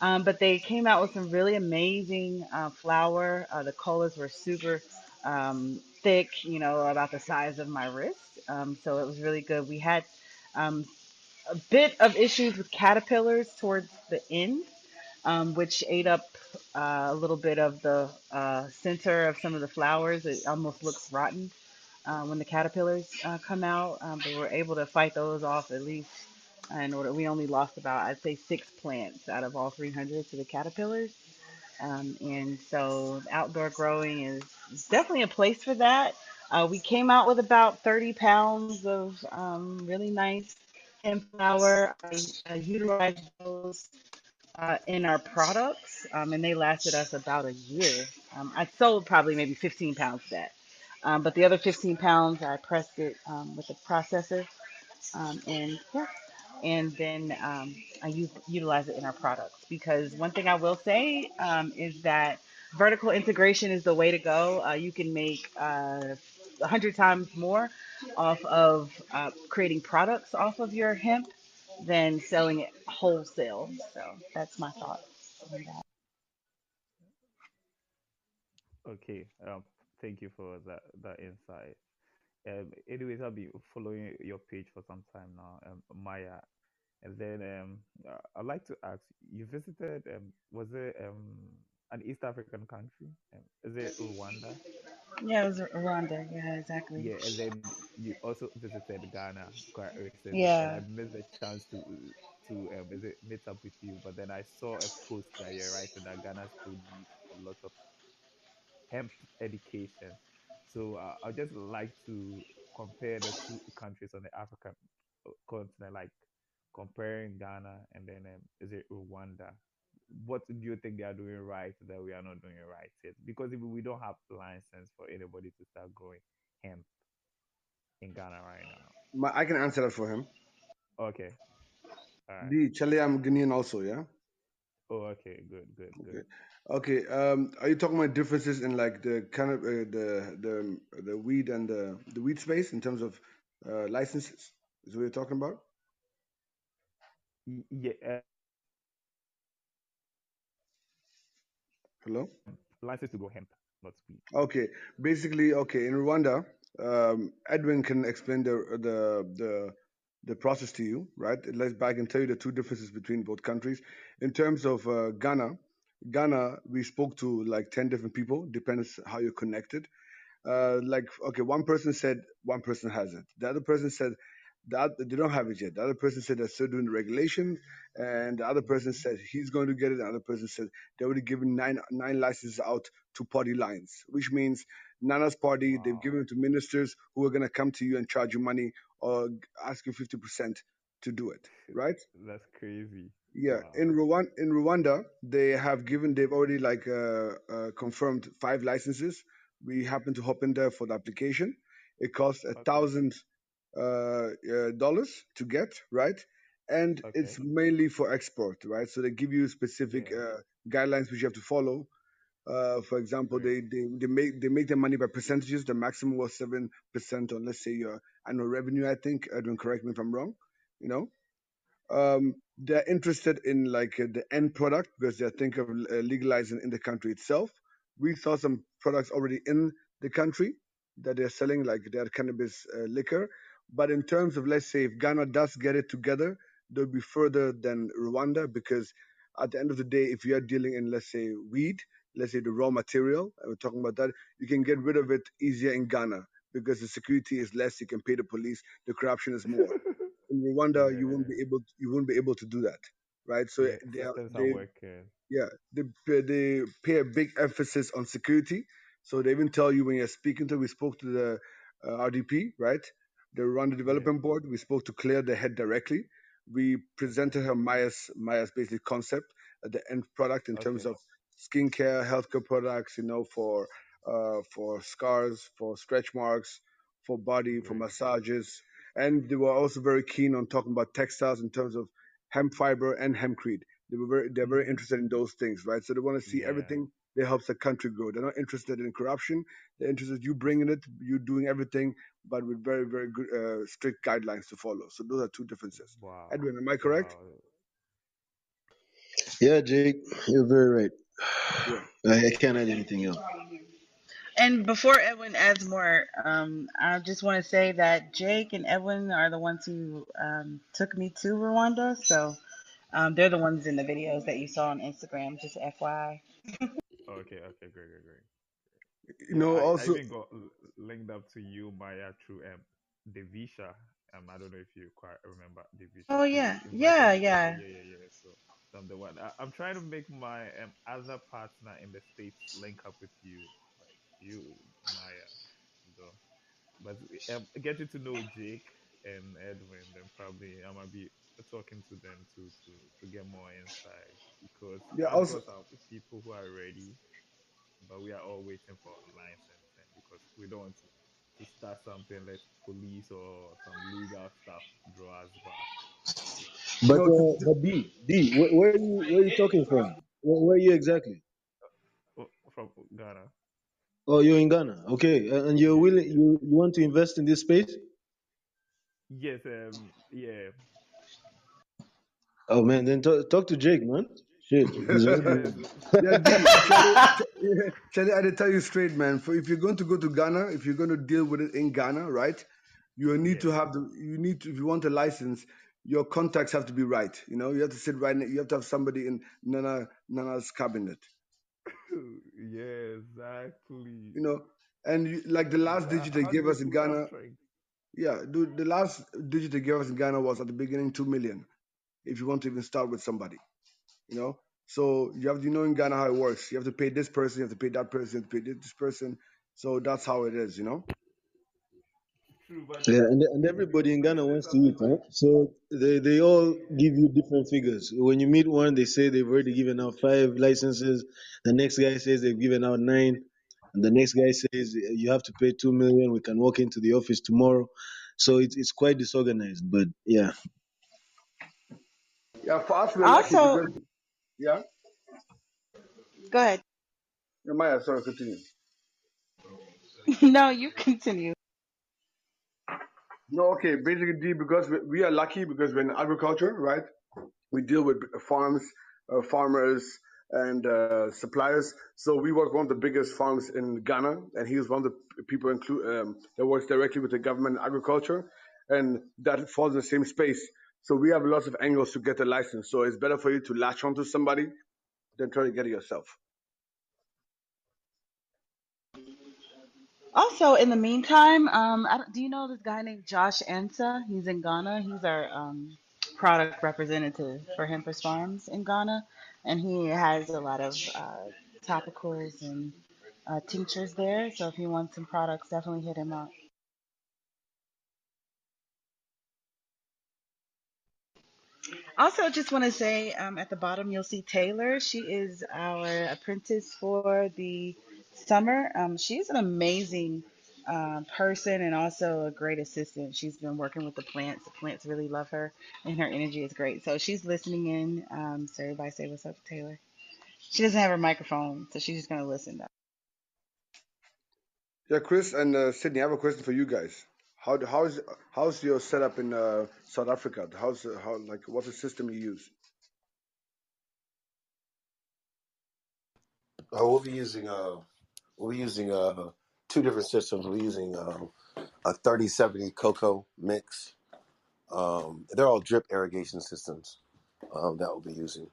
Speaker 1: Um, but they came out with some really amazing uh, flower. Uh, the colors were super um, thick, you know, about the size of my wrist. Um, so it was really good. We had um, a bit of issues with caterpillars towards the end um, which ate up uh, a little bit of the uh, center of some of the flowers. It almost looks rotten uh, when the caterpillars uh, come out, um, but we're able to fight those off at least. In order, we only lost about I'd say six plants out of all 300 to the caterpillars. Um, and so outdoor growing is definitely a place for that. Uh, we came out with about 30 pounds of um, really nice hemp flower. I, I utilized those uh, in our products, um, and they lasted us about a year. Um, I sold probably maybe 15 pounds of that, um, but the other 15 pounds I pressed it um, with a processor, um, and yeah, and then I use, utilize it in our products because one thing I will say is that vertical integration is the way to go. Uh, you can make uh, a hundred times more off of uh, creating products off of your hemp than selling it wholesale. So that's my thought on that.
Speaker 11: Okay. Um, thank you for that that insight. Um, anyways, I've been following your page for some time now, um, Maya. And then um, uh, I'd like to ask, you visited, um, was it um, an East African country. Is it Rwanda?
Speaker 1: Yeah, it was Rwanda. Yeah, exactly.
Speaker 11: Yeah, and then you also visited Ghana quite recently, and
Speaker 1: Yeah.
Speaker 11: I missed the chance to to um, is it meet up with you. But then I saw a post that you're writing that Ghana still needs a lot of hemp education. So uh, I'd just like to compare the two countries on the African uh, continent, like comparing Ghana and then um, is it Rwanda? What do you think they are doing right that we are not doing right yet? Because if we don't have license for anybody to start growing hemp in Ghana right now.
Speaker 2: My, I can answer that for him.
Speaker 11: Okay. All right.
Speaker 2: The Chile, I'm Guinean also, yeah.
Speaker 11: Oh, okay. Good. Good. Good.
Speaker 2: Okay. Um, are you talking about differences in like the kind of uh, the the the weed and the the weed space in terms of uh, licenses? Is what you're talking about?
Speaker 11: Yeah.
Speaker 2: Hello.
Speaker 11: license to grow hemp, not weed.
Speaker 2: Okay. Basically, okay. In Rwanda, um, Edwin can explain the the the the process to you, right? Let's I can tell you the two differences between both countries. In terms of uh, Ghana, Ghana, we spoke to like ten different people. Depends how you're connected. Uh, like okay, one person said one person has it. The other person said that they don't have it yet. The other person said they're still doing the regulation, and the other person said he's going to get it. The other person said they already given nine nine licenses out to party lines, which means Nana's party they've given it to ministers who are going to come to you and charge you money or ask you fifty percent to do it, right?
Speaker 11: That's crazy.
Speaker 2: Yeah,
Speaker 11: Wow.
Speaker 2: in Rwanda, in Rwanda, they have given, they've already like uh, uh, confirmed five licenses. We happen to hop in there for the application. It costs a
Speaker 11: Okay.
Speaker 2: thousand dollars to get, right? And
Speaker 11: Okay.
Speaker 2: it's mainly for export, right? So they give you specific
Speaker 11: Yeah.
Speaker 2: uh, guidelines which you have to follow. Uh, for example,
Speaker 11: Great.
Speaker 2: they, they they make they make their money by percentages. The maximum was seven percent on let's say your annual revenue. I think. Edwin, correct me if I'm wrong. You know um, they're interested in like uh, the end product because they're thinking of uh, legalizing in the country itself. We saw some products already in the country that they're selling, like their cannabis uh, liquor. But in terms of, let's say, if Ghana does get it together, they'll be further than Rwanda because at the end of the day, if you're dealing in, let's say, weed, let's say the raw material, and we're talking about that, you can get rid of it easier in Ghana because the security is less. You can pay the police. The corruption is more in Rwanda, you won't be able you won't be able to do that, right? So
Speaker 11: Yeah.
Speaker 2: they are, they
Speaker 11: working.
Speaker 2: yeah they pay- they pay a big emphasis on security. So they even tell you when you're speaking to. We spoke to the uh, RDB, right? The Rwanda
Speaker 11: Yeah.
Speaker 2: Development Board. We spoke to Claire, the head directly. We presented her Maya's Maya's basic concept, uh, the end product in terms
Speaker 11: Okay.
Speaker 2: of skincare, healthcare products, you know, for uh, for scars, for stretch marks, for body, for massages, and they were also very keen on talking about textiles in terms of hemp fiber and hempcrete. They were very they're very
Speaker 11: Mhm.
Speaker 2: interested in those things, right? So they want to see
Speaker 11: Yeah.
Speaker 2: everything that helps the country grow. They're not interested in corruption. They're interested in you bringing it, you doing everything, but with very very good uh, strict guidelines to follow. So those are two differences.
Speaker 11: Wow.
Speaker 2: Edwin, am I correct?
Speaker 11: Wow.
Speaker 3: Yeah, Jake, you're very right.
Speaker 2: Yeah.
Speaker 3: I, I can't add anything else.
Speaker 1: And before Edwin adds more, um, I just want to say that Jake and Edwin are the ones who um, took me to Rwanda. So um, they're the ones in the videos that you saw on Instagram, just FYI.
Speaker 11: Okay. Okay. Great. Great. Great.
Speaker 2: You know,
Speaker 11: I, I
Speaker 2: also
Speaker 11: even got linked up to you, Maya, through um Devisha. Um, I don't know if you quite remember Devisha.
Speaker 1: Oh yeah, yeah, yeah.
Speaker 11: Yeah. Yeah. Yeah. So. so I'm the one. I, I'm trying to make my um, other partner in the states link up with you, like you, Maya. So, but um, getting to know Jake and Edwin, then probably I might be talking to them to to to get more insight because
Speaker 2: yeah,
Speaker 11: I've
Speaker 2: also
Speaker 11: people who are ready, but we are all waiting for license and because we don't want to, to start something let police or some legal stuff draw us back.
Speaker 3: But
Speaker 2: no
Speaker 3: uh,
Speaker 2: to, to,
Speaker 3: but D D, where, where are you where are you talking from? Where, where are you exactly?
Speaker 11: Oh, From Ghana.
Speaker 3: Oh, you're in Ghana. Okay, uh, and you're willing you, you want to invest in this space?
Speaker 11: Yes, um, yeah.
Speaker 3: Oh man, then talk, talk to Jake, man. Shit, he's already.
Speaker 11: Yes.
Speaker 2: yeah, D, Charlie, Charlie, I tell you straight, man. For if you're going to go to Ghana, if you're going to deal with it in Ghana, right? You need
Speaker 11: Yeah.
Speaker 2: to have the. You need to if you want a license, your contacts have to be right. You know, you have to sit right. You have to have somebody in Nana Nana's cabinet.
Speaker 11: Yeah, exactly.
Speaker 2: You know, and you, like the last digit they gave us in Ghana, yeah, dude, the last digit they gave us in Ghana was at the beginning two million. If you want to even start with somebody, you know. So you have to you know in Ghana how it works. You have to pay this person, you have to pay that person, you have to pay this person. So that's how it is, you know.
Speaker 3: Yeah, and, and everybody in Ghana wants to eat, right? So they, they all give you different figures. When you meet one, they say they've already given out five licenses. The next guy says they've given out nine. And the next guy says you have to pay two million. We can walk into the office tomorrow. So it's it's quite disorganized. But yeah,
Speaker 2: Yeah, for us we're
Speaker 1: Also,
Speaker 2: because yeah.
Speaker 1: go ahead.
Speaker 2: Yeah, Maya, sorry, continue.
Speaker 1: no, you continue.
Speaker 2: No, okay. Basically, D, because we, we are lucky because we're in agriculture, right? We deal with farms, uh, farmers, and uh, suppliers. So we work one of the biggest farms in Ghana, and he was one of the people include, um, that works directly with the government in agriculture, and that falls in the same space. So we have lots of angles to get a license. So it's better for you to latch onto somebody than try to get it yourself.
Speaker 1: Also, in the meantime, um, I do you know this guy named Josh Ansa? He's in Ghana. He's our um, product representative for Hempress Farms in Ghana, and he has a lot of uh, topicals and uh, tinctures there. So if you want some products, definitely hit him up. Also, just want to say um, at the bottom you'll see Taylor. She is our apprentice for the summer. Um, she's an amazing uh, person and also a great assistant. She's been working with the plants. The plants really love her, and her energy is great. So she's listening in. Um, so everybody say what's up to Taylor. She doesn't have her microphone, so she's just gonna listen though.
Speaker 2: Yeah, Chris and uh, Sydney, I have a question for you guys. How how's how's your setup in uh, South Africa? How's uh, how like what's the system you use?
Speaker 7: Uh, we'll be using uh, we'll be using uh, two different systems. We're using um, a 3070 coco mix. Um, they're all drip irrigation systems um, that we'll be using.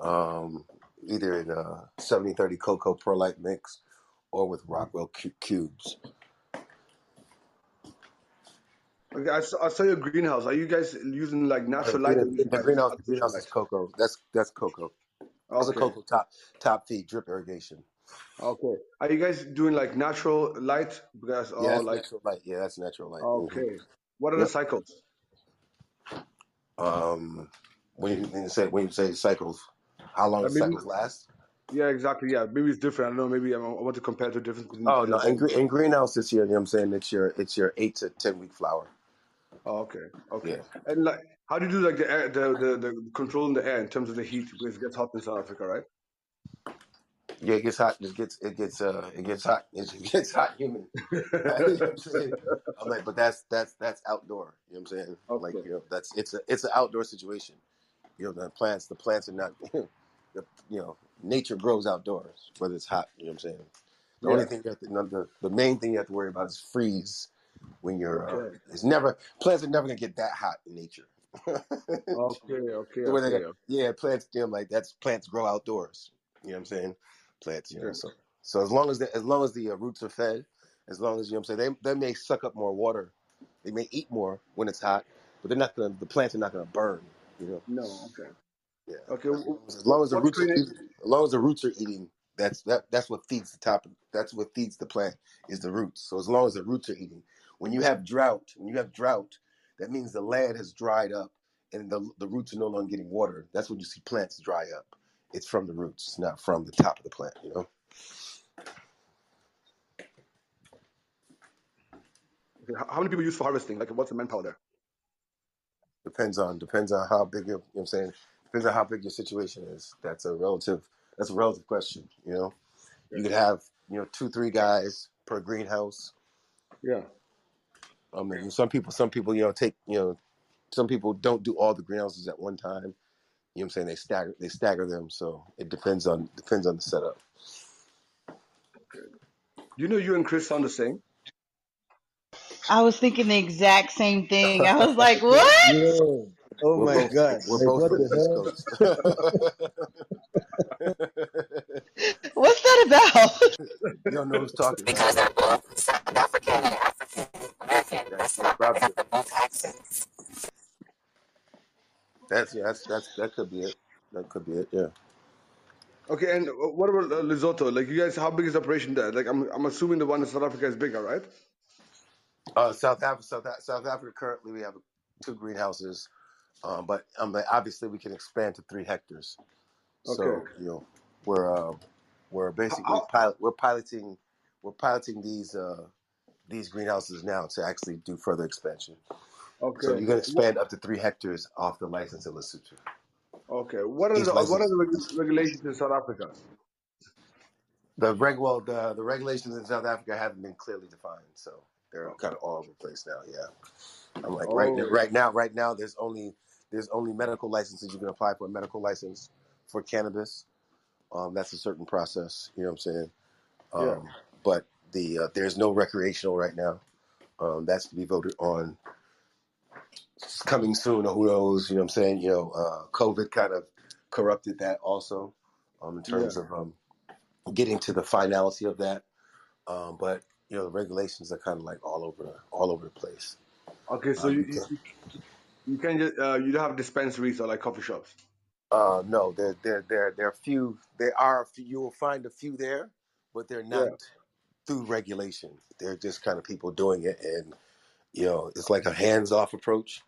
Speaker 7: Um, either in a 7030 coco perlite mix or with Rockwool cu- cubes.
Speaker 2: I saw, I saw your greenhouse. Are you guys using like
Speaker 7: Uh,
Speaker 2: natural light using
Speaker 7: the greenhouse, the greenhouse is coco. That's that's coco. That's a
Speaker 2: Okay,
Speaker 7: coco top top feed drip irrigation.
Speaker 2: okay. Are you guys doing like natural light? Because
Speaker 7: Yeah,
Speaker 2: or
Speaker 7: that's
Speaker 2: like
Speaker 7: natural light. Yeah, that's natural light. hmm
Speaker 2: okay. What are the cycles?
Speaker 7: Um, when you, when you say when you say cycles, how long
Speaker 2: Like
Speaker 7: does cycles last?
Speaker 2: yeah, exactly. Yeah, maybe it's different. I don't know. Maybe I I want to compare the difference between
Speaker 7: Oh
Speaker 2: uh,
Speaker 7: no, in, in greenhouse this year, you know what I'm saying it's your it's your eight to ten week flower.
Speaker 2: Oh, okay, okay.
Speaker 7: Yeah.
Speaker 2: And like, how do you do like the air, the, the the controlling the air in terms of the heat because it gets hot in South Africa, right?
Speaker 7: Yeah, it gets hot. It gets it gets uh it gets hot. It gets hot humid. you know I'm? I'm like, but that's that's that's outdoor. You know what I'm saying? Like you know, that's it's a it's an outdoor situation. You know, the plants the plants are not the you know nature grows outdoors, whether it's hot. You know what I'm saying? The only thing you have to the the main thing you have to worry about is freeze when you're. Uh,
Speaker 2: Okay.
Speaker 7: it's never plants are never gonna get that hot in nature.
Speaker 2: Okay. Okay.
Speaker 7: The way they
Speaker 2: Okay.
Speaker 7: got, yeah, plants, know, like that's plants grow outdoors. You know what I'm saying? Plants, you know.
Speaker 2: Okay.
Speaker 7: So, so as long as the, as long as the uh, roots are fed, as long as you know what I'm saying, they they may suck up more water, they may eat more when it's hot, but they're not gonna. The plants are not gonna burn. You know.
Speaker 2: No. Okay.
Speaker 7: Yeah.
Speaker 2: Okay.
Speaker 7: As long as, as long as the
Speaker 2: What
Speaker 7: roots are eating, as long as the roots are eating, that's that that's what feeds the top. That's what feeds the plant is the roots. So as long as the roots are eating, when you have drought, when you have drought, that means the land has dried up and the the roots are no longer getting water. That's when you see plants dry up. It's from the roots, not from the top of the plant. You know.
Speaker 2: Okay. How many people use for harvesting? Like, what's the manpower there?
Speaker 7: Depends on depends on how big your, you know what I'm saying. Depends on how big your situation is. That's a relative. That's a relative question. You know. You could have you know two three guys per greenhouse.
Speaker 2: Yeah.
Speaker 7: I mean, some people, some people, you know, take, you know, some people don't do all the greenhouses at one time. You know what I'm saying? They stagger, they stagger them. So it depends on depends on the setup.
Speaker 2: Okay. You know you and Chris sound the same?
Speaker 1: I was thinking the exact same thing. I was like, what?
Speaker 3: yo, oh
Speaker 7: We're
Speaker 3: my
Speaker 7: both
Speaker 3: God,
Speaker 7: we're
Speaker 3: like
Speaker 7: both
Speaker 3: what
Speaker 7: from
Speaker 3: the
Speaker 7: the
Speaker 3: hell?
Speaker 1: What's that about?
Speaker 7: You don't know who's talking.
Speaker 12: Because they're both South African and African That's not
Speaker 7: Probably.
Speaker 12: both accents.
Speaker 7: That's yeah. That's that's that could be it. That could be it. Yeah.
Speaker 2: Okay, and what about uh, Lesotho? Like, you guys, how big is the operation there? Like, I'm, I'm assuming the one in South Africa is bigger, right?
Speaker 7: Uh, South Africa, South, Af- South Africa. Currently, we have two greenhouses, um, but um, obviously we can expand to three hectares. So
Speaker 2: Okay.
Speaker 7: you know, we're uh, we're basically
Speaker 2: How,
Speaker 7: pilot we're piloting we're piloting these uh, these greenhouses now to actually do further expansion. Okay. So
Speaker 2: okay.
Speaker 7: you can
Speaker 2: What,
Speaker 7: expand up to three hectares off the license in Lesotho.
Speaker 2: okay. What are
Speaker 7: These
Speaker 2: the what are the regu- regulations in South Africa?
Speaker 7: The reg well the the regulations in South Africa haven't been clearly defined, so they're kind of all over the place now. Yeah, I'm like right now,
Speaker 2: Oh,
Speaker 7: right now, right now. There's only there's only medical licenses you can apply for a medical license for cannabis. Um, that's a certain process. You know what I'm saying?
Speaker 2: yeah.
Speaker 7: Um, but the uh, there's no recreational right now. Um, that's to be voted on It's coming soon, or who knows? You know what I'm saying? You know, uh, COVID kind of corrupted that also um, in
Speaker 2: Yeah.
Speaker 7: terms of um, getting to the finality of that. Um, but you know, the regulations are kind of like all over the all over the place.
Speaker 2: Okay, so
Speaker 7: Uh,
Speaker 2: you
Speaker 7: you
Speaker 2: you,
Speaker 7: can,
Speaker 2: just uh, you don't have dispensaries or like coffee shops.
Speaker 7: uh, no, there there there there are few. There are a few, you will find a few there, but they're
Speaker 2: Yeah.
Speaker 7: Through regulation. They're just kind of people doing it, and you know, it's like a hands off approach.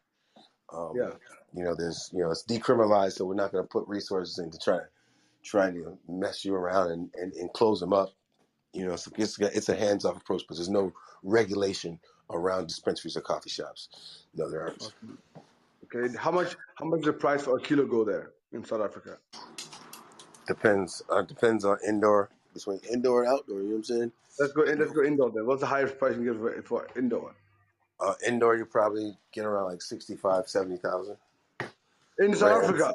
Speaker 7: Um,
Speaker 2: Yeah.
Speaker 7: you know, there's you know, it's decriminalized, so we're not going to put resources into trying trying to mess you around and, and, and close them up. You know, so it's it's a hands off approach, but there's no regulation around dispensaries or coffee shops. No, there aren't.
Speaker 2: Okay. Okay. How much how much the price for a kilo go there in South Africa?
Speaker 7: Depends. Uh, depends on indoor between indoor and outdoor. You know what I'm saying?
Speaker 2: Let's go in. Let's go indoor then. What's the highest price you can get for, for indoor
Speaker 7: uh, indoor, you probably get around like 65, 70,000
Speaker 2: in South
Speaker 7: rands,
Speaker 2: Africa?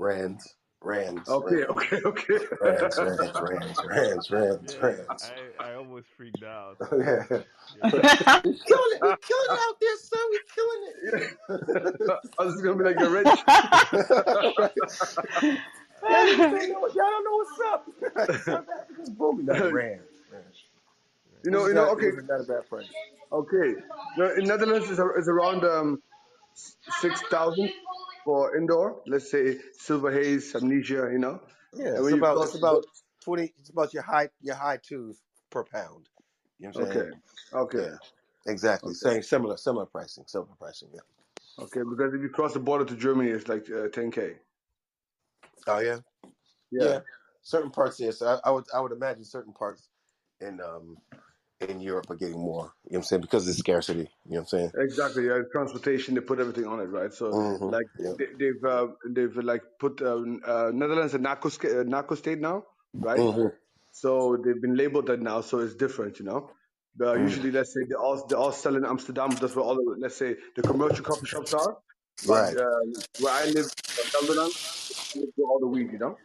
Speaker 7: rands, rands,
Speaker 2: Okay.
Speaker 7: rands,
Speaker 2: Okay. Okay.
Speaker 7: rands, rands, rands, rands, rands,
Speaker 11: Yeah,
Speaker 7: rands.
Speaker 11: I I almost freaked out.
Speaker 7: yeah.
Speaker 11: Yeah.
Speaker 7: We're killing it. We're killing it out there, son. We're killing it.
Speaker 2: I was just gonna be like you're rich.
Speaker 7: y'all, know, don't know what's up. South Africa's booming. No, rands, rands.
Speaker 2: You know. You know. Okay.
Speaker 7: not a bad price.
Speaker 2: Okay. The, in Netherlands is, is around um six thousand for indoor. Let's say Silver Haze, Amnesia. You know.
Speaker 7: Yeah,
Speaker 2: And
Speaker 7: it's
Speaker 2: when you
Speaker 7: about it's about twenty. It's about your high your high twos per pound. You know what I'm saying?
Speaker 2: Okay. Okay.
Speaker 7: Yeah, exactly. Same similar similar pricing. Similar pricing. Yeah.
Speaker 2: Okay. Because if you cross the border to Germany, it's like uh, 10k.
Speaker 7: Oh yeah.
Speaker 2: Yeah.
Speaker 7: Yeah. Certain parts, yes. I, I would I would imagine certain parts in um in Europe are getting more. You know what I'm saying? Because of the scarcity. You know what I'm saying?
Speaker 2: Exactly. Yeah. Transportation. They put everything on it, right? So
Speaker 7: Mm-hmm.
Speaker 2: like
Speaker 7: Yeah.
Speaker 2: they, they've uh, they've like put uh, uh, Netherlands a narco uh, narco state now, right?
Speaker 7: Mm-hmm.
Speaker 2: So they've been labeled that now, so it's different, you know. But
Speaker 7: Mm.
Speaker 2: usually, let's say they all they all sell in Amsterdam. That's where all the let's say the commercial coffee shops are.
Speaker 7: Right.
Speaker 2: uh, where I live, grow all the weed, you know.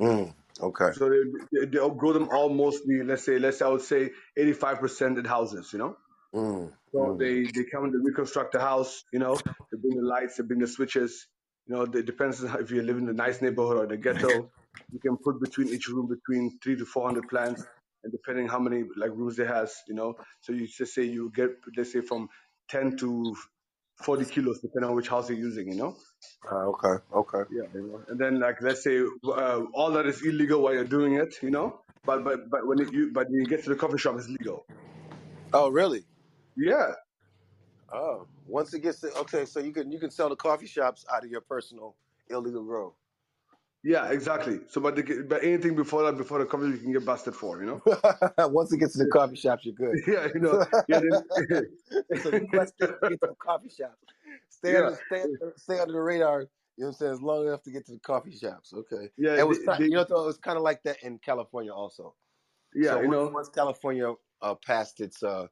Speaker 7: Mm. Okay.
Speaker 2: So they, they they grow them all mostly. Let's say let's say I would say eighty five percent in houses, you know.
Speaker 7: Mm.
Speaker 2: So
Speaker 7: Mm.
Speaker 2: they they come and reconstruct the house, you know. They bring the lights, they bring the switches. You know, it depends on how, if you live in a nice neighborhood or the ghetto. You can put between each room between three to four hundred plants, and depending how many like rooms it has, you know. So you just say you get let's say from ten to forty kilos, depending on which house you're using, you know.
Speaker 7: Uh, okay. Okay.
Speaker 2: Yeah, you know. And then like let's say uh, all that is illegal while you're doing it, you know. But but but when it, you but when you get to the coffee shop, it's legal.
Speaker 7: Oh really?
Speaker 2: Yeah,
Speaker 7: Oh, once it gets to okay, so you can you can sell the coffee shops out of your personal illegal grow.
Speaker 2: yeah, exactly. So but the, but anything before that, before the coffee, you can get busted for, you know.
Speaker 7: once it gets to the coffee shops, you're good.
Speaker 2: Yeah, you know. Yeah, then,
Speaker 7: new to get to the coffee shops. Stay
Speaker 2: yeah,
Speaker 7: under, stay, stay under the radar. You know what I'm saying? As long enough to get to the coffee shops. Okay.
Speaker 2: yeah,
Speaker 7: It was,
Speaker 2: they,
Speaker 7: you know, it was kind of like that in California also.
Speaker 2: yeah,
Speaker 7: So
Speaker 2: you
Speaker 7: once,
Speaker 2: know.
Speaker 7: once California uh, passed its uh,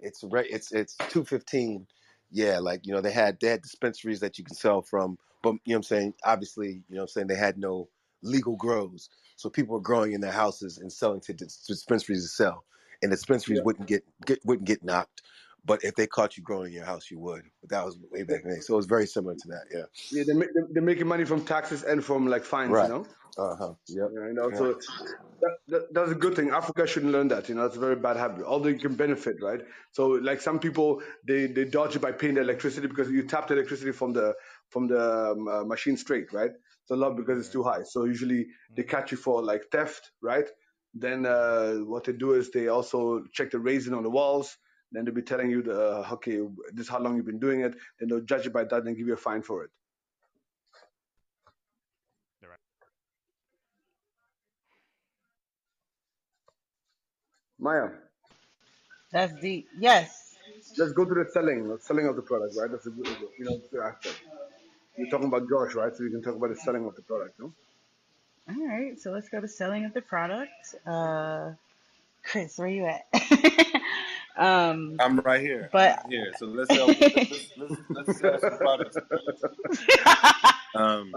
Speaker 7: it's re- it's it's two fifteen. Yeah, like you know they had they had dispensaries that you can sell from, but you know what I'm saying. Obviously, you know what I'm saying they had no legal grows, so people were growing in their houses and selling to dispensaries to sell, and dispensaries
Speaker 2: Yeah,
Speaker 7: wouldn't get, get wouldn't get knocked. But if they caught you growing in your house, you would. But that was way back then. So it was very similar to that. Yeah.
Speaker 2: Yeah, they make, they're making money from taxes and from like fines,
Speaker 7: Right.
Speaker 2: you know.
Speaker 7: Uh huh. Yep.
Speaker 2: Yeah, you know,
Speaker 7: Yeah.
Speaker 2: so that, that, that's a good thing. Africa shouldn't learn that. You know, that's a very bad habit. Although you can benefit, right? So, like some people, they they dodge it by paying the electricity because you tap the electricity from the from the um, uh, machine straight, right? So not because it's too high. So usually they catch you for like theft, right? Then uh, what they do is they also check the raising on the walls. Then they'll be telling you the uh, okay, this is how long you've been doing it. Then they'll judge it by that and give you a fine for it.
Speaker 11: Right.
Speaker 2: Maya,
Speaker 1: That's deep. Yes.
Speaker 2: let's go to the selling, the selling of the product, right? That's a good, you know, good aspect. You're talking about Josh, right? So you can talk about the selling of the product, no?
Speaker 1: All right. So let's go to selling of the product. Uh, Chris, where are you at? um,
Speaker 6: I'm right here.
Speaker 1: but
Speaker 6: I'm here. So let's sell. Let's, let's, let's sell some products. Um,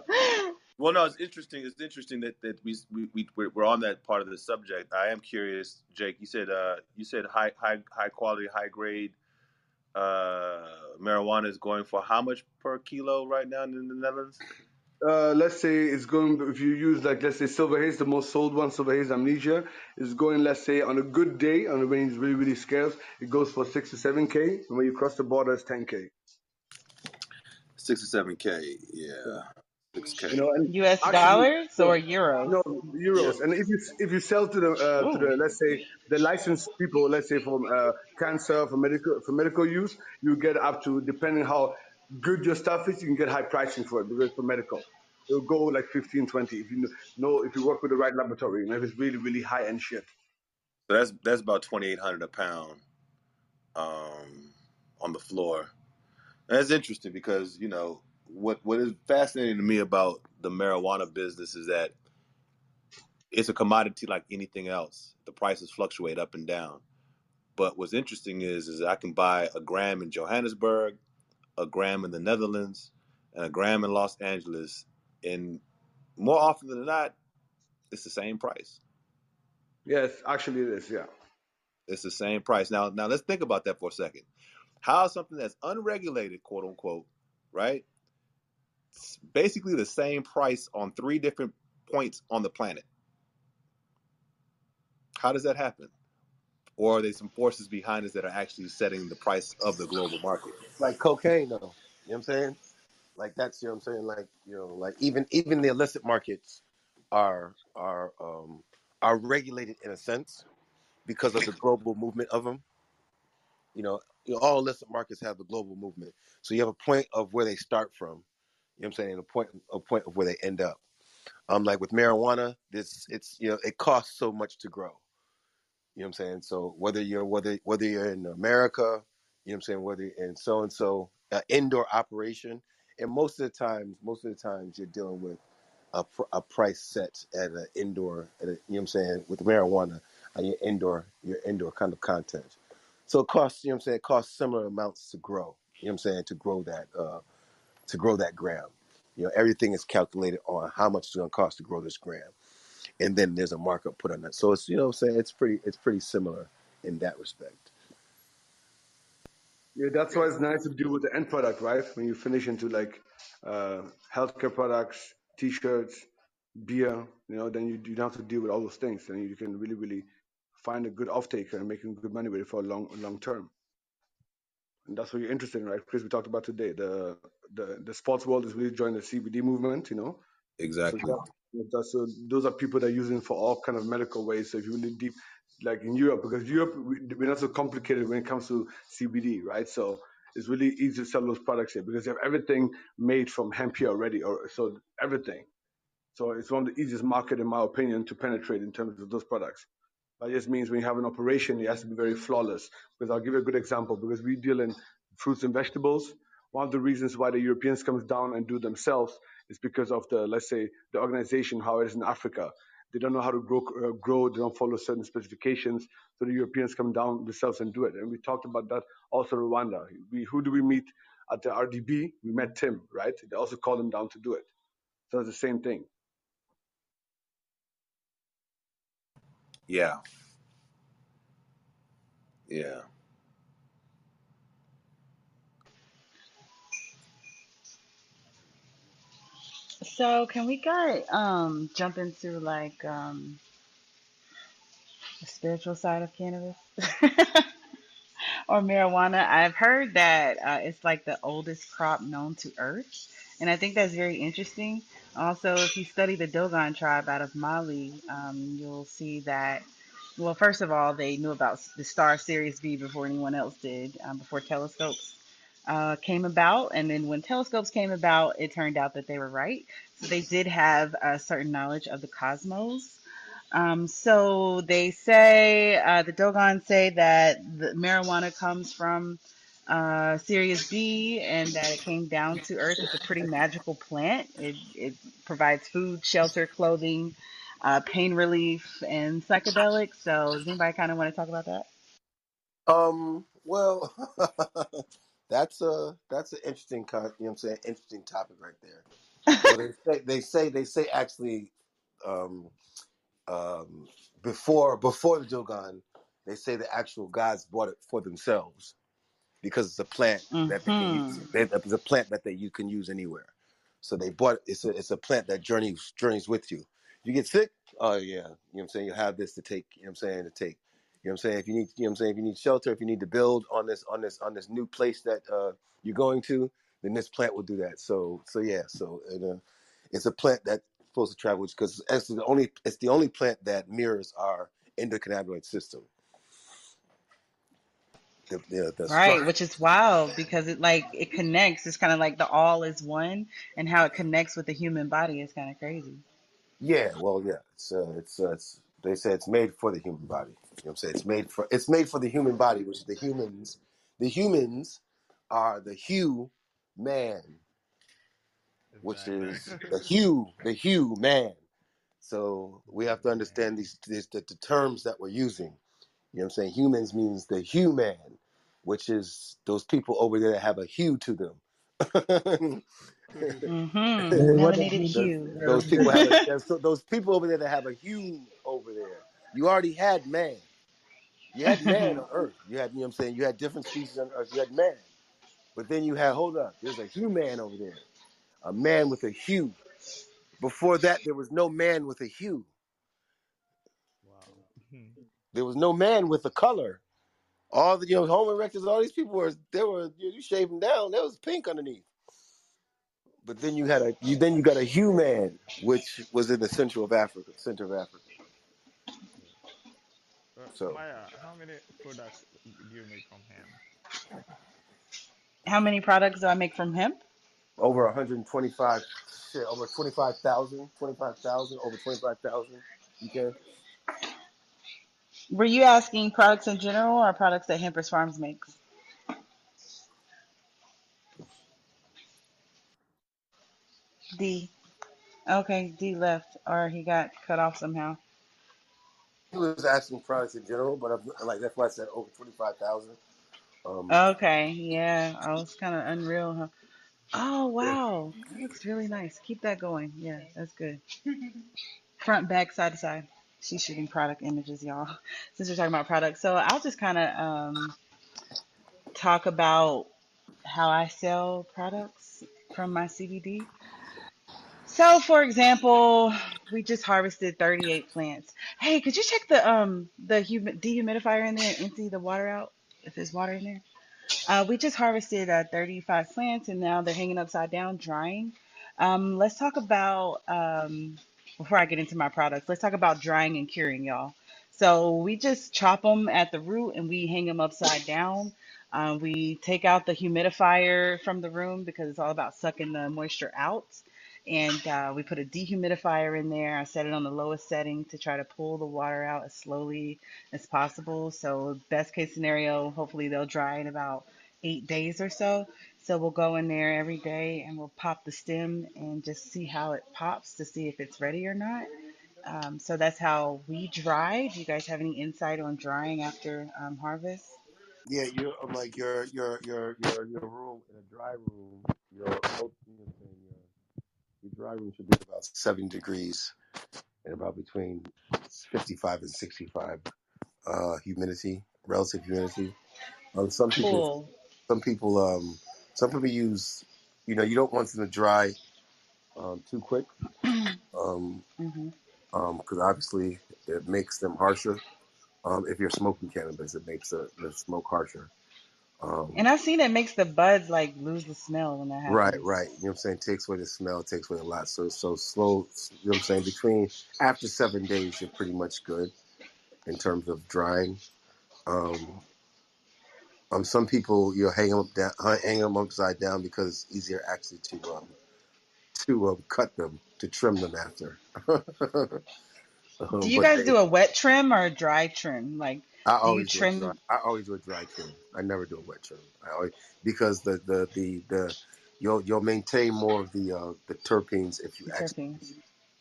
Speaker 6: well, no, it's interesting. It's interesting that, that we we we we're we're on that part of the subject. I am curious, Jake. You said uh you said high high high quality, high grade uh marijuana is going for how much per kilo right now in the Netherlands?
Speaker 2: Uh, let's say it's going, if you use like, let's say Silver Haze, the most sold one, Silver Haze Amnesia, is going, let's say on a good day, on when it's really, really scarce, it goes for 6 to 7K. And when you cross the border, it's 10K.
Speaker 6: Six to seven k. Yeah, 6K.
Speaker 2: You know, and
Speaker 1: U.S.
Speaker 2: actually,
Speaker 1: dollars or euros?
Speaker 2: no
Speaker 6: Yeah.
Speaker 2: euros. And if you if you sell to the uh, to the let's say the licensed people, let's say for uh, cancer for medical for medical use, you get up to depending how good your stuff is, you can get high pricing for it because for medical. It'll go like 15, 20 if you know if you work with the right laboratory and if it's really really high end shit.
Speaker 6: So that's that's about twenty eight hundred a pound um, on the floor. And that's interesting because you know what what is fascinating to me about the marijuana business is that it's a commodity like anything else. The prices fluctuate up and down. But what's interesting is is I can buy a gram in Johannesburg, a gram in the Netherlands, and a gram in Los Angeles, and more often than not, it's the same price.
Speaker 2: Yes, actually it is. Yeah.
Speaker 6: It's the same price. Now, now let's think about that for a second. How something that's unregulated, quote unquote, right? It's basically the same price on three different points on the planet. How does that happen? Or are there some forces behind us that are actually setting the price of the global market?
Speaker 7: Like cocaine, though. You know what I'm saying? Like that's you know what I'm saying. Like you know, like even even the illicit markets are are um are regulated in a sense because of the global movement of them. You know, you know, all illicit markets have a global movement. So you have a point of where they start from. You know what I'm saying? And a point a point of where they end up. Um, like with marijuana, this it's you know it costs so much to grow. You know what I'm saying? So whether you're whether whether you're in America, you know what I'm saying, whether you're in so and so uh, indoor operation, and most of the times, most of the times you're dealing with a, pr- a price set at an indoor, at a, you know what I'm saying, with marijuana, on your indoor your indoor kind of content. So it costs, you know what I'm saying, it costs similar amounts to grow. You know what I'm saying, to grow that uh, to grow that gram. You know, everything is calculated on how much it's going to cost to grow this gram and then there's a markup put on that. So it's you know what I'm saying it's pretty it's pretty similar in that respect.
Speaker 2: Yeah, that's why it's nice to deal with the end product, right? When you finish into like uh, healthcare products, t-shirts, beer, you know, then you, you don't have to deal with all those things, and you can really, really find a good off-taker and making good money with it for a long, long term. And that's what you're interested in, right? Chris, we talked about today. The the the sports world is really joining the CBD movement, you know. So
Speaker 6: Exactly.
Speaker 2: that, that's so those are people that are using it for all kind of medical ways. So if you really deep, like in Europe, because Europe we, we're not so complicated when it comes to CBD, right? So it's really easy to sell those products here because they have everything made from hemp here already, or so everything. So it's one of the easiest market, in my opinion, to penetrate in terms of those products. That just means when you have an operation, it has to be very flawless. Because I'll give you a good example. Because we deal in fruits and vegetables. One of the reasons why the Europeans come down and do themselves is because of the, let's say, the organization, how it is in Africa. They don't know how to grow, uh, grow. They don't follow certain specifications. So the Europeans come down themselves and do it. And we talked about that also Rwanda. We, who do we meet at the RDB? We met Tim, right? They also called him down to do it. So it's the same thing.
Speaker 6: Yeah. Yeah.
Speaker 1: So can we get um jump into like um the spiritual side of cannabis or marijuana? I've heard that uh, it's like the oldest crop known to Earth, and I think that's very interesting. Also, if you study the Dogon tribe out of Mali, um, you'll see that. Well, first of all, they knew about the star Sirius B before anyone else did, um, before telescopes uh, came about. And then when telescopes came about, it turned out that they were right. So they did have a certain knowledge of the cosmos. Um, so they say, uh, the Dogons say that marijuana comes from uh, Sirius B and that it came down to Earth. It's a pretty magical plant. It, it provides food, shelter, clothing, uh, pain relief, and psychedelics. So does anybody kind of want to talk about that?
Speaker 7: Um, well, that's a that's an interesting con, you know what I'm saying, interesting topic right there. Well, they say they say they say actually um um before before the Dogon, they say the actual gods bought it for themselves because it's a plant that they can use.
Speaker 1: hmm
Speaker 7: They, it's a plant that they you can use anywhere. So they bought it's a it's a plant that journeys journeys with you. You get sick, oh yeah, you know what I'm saying. You have this to take. You know what I'm saying to take. You know what I'm saying. If you need, you know what I'm saying. If you need shelter, if you need to build on this on this on this new place that uh, you're going to, then this plant will do that. So so yeah. So it, uh, it's a plant that's supposed to travel because it's the only it's the only plant that mirrors our endocannabinoid system. The the, the
Speaker 1: Right,
Speaker 7: structure.
Speaker 1: which is wild because it like it connects. It's kind of like the all is one, and how it connects with the human body is kind of crazy.
Speaker 7: Yeah, well, yeah, it's uh, it's uh, it's they say it's made for the human body. You know what I'm saying? It's made for it's made for the human body, which is the humans the humans are the hue man, which is the hue the hue man. So we have to understand these, these the, the terms that we're using. You know what I'm saying? Humans means the hue man, which is those people over there that have a hue to them.
Speaker 1: Mm-hmm.
Speaker 3: Hey, what does
Speaker 1: Melanated
Speaker 3: he
Speaker 7: those,
Speaker 1: hue.
Speaker 7: those people have a, those people over there that have a hue over there. You already had man. You had man on Earth. You had, you know what I'm saying? You had different species on Earth. You had man. But then you had, hold up, there's a human over there. A man with a hue. Before that, there was no man with a hue.
Speaker 11: Wow.
Speaker 7: There was no man with a color. All the, you know, Homo erectus, all these people were, they were, you, you shave them down, there was pink underneath. But then you had a, you then you got a human, which was in the central of Africa, center of Africa.
Speaker 11: Uh,
Speaker 7: So
Speaker 11: Maya, how many products do you make from hemp?
Speaker 1: How many products do I make from hemp?
Speaker 7: over 125, shit, over 25,000, 25,000, over 25,000. Okay.
Speaker 1: Were you asking products in general or products that Hempress Farms makes? D. Okay, D left, or he got cut off somehow.
Speaker 7: He was asking products in general, but I'm, like that's why I said over 25,000. Um,
Speaker 1: Okay, yeah, I was kind of unreal, huh? Oh, wow, that looks really nice. Keep that going. Yeah, that's good. Front, back, side to side. She's shooting product images, y'all. Since we're talking about products, so I'll just kind of um, talk about how I sell products from my CBD. So, for example, we just harvested 38 plants. Hey, could you check the um the humi- dehumidifier in there and empty the water out if there's water in there? Uh, we just harvested uh, 35 plants and now they're hanging upside down, drying. Um, let's talk about, um, before I get into my products, let's talk about drying and curing, y'all. So we just chop them at the root and we hang them upside down. Uh, we take out the humidifier from the room because it's all about sucking the moisture out. And uh, we put a dehumidifier in there. I set it on the lowest setting to try to pull the water out as slowly as possible. So, best case scenario, hopefully they'll dry in about eight days or so. So we'll go in there every day and we'll pop the stem and just see how it pops to see if it's ready or not. Um, so that's how we dry. Do you guys have any insight on drying after um, harvest?
Speaker 7: Yeah, you're like your your your your your room in a dry room. Your you know what I'm saying, your, dry room should be about seven degrees and about between 55 and 65 uh, humidity, relative humidity. Um, some people
Speaker 1: Cool.
Speaker 7: some people um some people use you know you don't want them to dry um, too quick. Um,
Speaker 1: hmm
Speaker 7: um, because obviously it makes them harsher. Um, if you're smoking cannabis, it makes the, the smoke harsher. Um,
Speaker 1: And I've seen it makes the buds like lose the smell when that happens.
Speaker 7: right. Right. You know what I'm saying? Takes away the smell, takes away a lot. So, so slow. You know what I'm saying? Between after seven days, you're pretty much good in terms of drying. Um, um, some people you'll hang them up down, hang them upside down because it's easier actually to um to um, cut them to trim them after.
Speaker 1: Do
Speaker 7: um,
Speaker 1: you guys
Speaker 7: they,
Speaker 1: do a wet trim or a dry trim? Like,
Speaker 7: I
Speaker 1: do you
Speaker 7: always do a dry.
Speaker 1: trim
Speaker 7: I always do a dry trim. I never do a wet trim. I always because the the the the you'll you'll maintain more of the uh, the terpenes if you actually
Speaker 1: terpenes?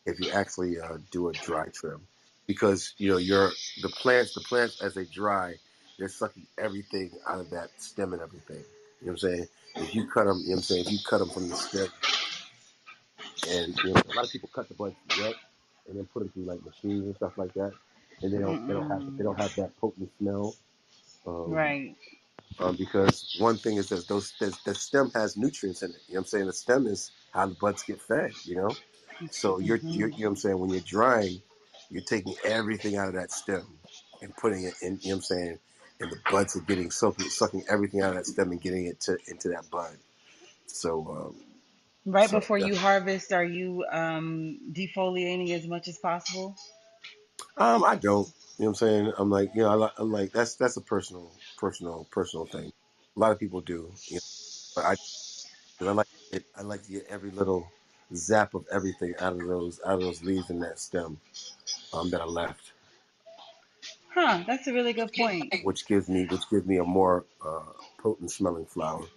Speaker 7: if you actually uh, do a dry trim because you know your the plants the plants as they dry they're sucking everything out of that stem and everything. You know what I'm saying? If you cut them, you know what I'm saying. If you cut them from the stem and you know a lot of people cut the buds wet and then put them through like machines and stuff like that and they don't they don't have they don't have that potent smell. Um,
Speaker 1: Right.
Speaker 7: um, because one thing is that those the, the stem has nutrients in it. You know what I'm saying? The stem is how the buds get fed. You know, so you're, you're
Speaker 1: hmm
Speaker 7: you know what I'm saying when you're drying, you're taking everything out of that stem and putting it in. You know what I'm saying? And the buds are getting sucking sucking everything out of that stem and getting it to into that bud. So um,
Speaker 1: Right
Speaker 7: so
Speaker 1: before you harvest, are you um, defoliating as much as possible?
Speaker 7: Um, I don't. You know what I'm saying? I'm like, you know, I li- I'm like that's that's a personal personal personal thing. A lot of people do, you know, but I Cause I like it. I like to get every little zap of everything out of those out of those leaves in that stem um, that I left,
Speaker 1: Huh, that's a really good point.
Speaker 7: which gives me which gives me a more uh, potent smelling flower.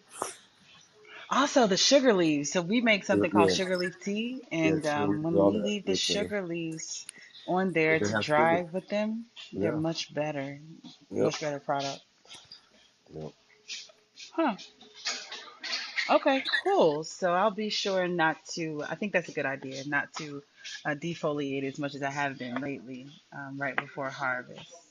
Speaker 1: Also, the sugar leaves. So we make
Speaker 7: Yeah,
Speaker 1: something called
Speaker 7: yeah,
Speaker 1: sugar leaf tea,
Speaker 7: yeah.
Speaker 1: and um, when
Speaker 7: all
Speaker 1: we
Speaker 7: that.
Speaker 1: leave the sugar leaves on there to
Speaker 7: drive sugar,
Speaker 1: with them, they're
Speaker 7: yeah,
Speaker 1: much better,
Speaker 7: yep,
Speaker 1: much better product.
Speaker 7: yep.
Speaker 1: Huh. Okay, cool. So I'll be sure not to. I think that's a good idea, not to uh, defoliate as much as I have been lately, um, right before harvest.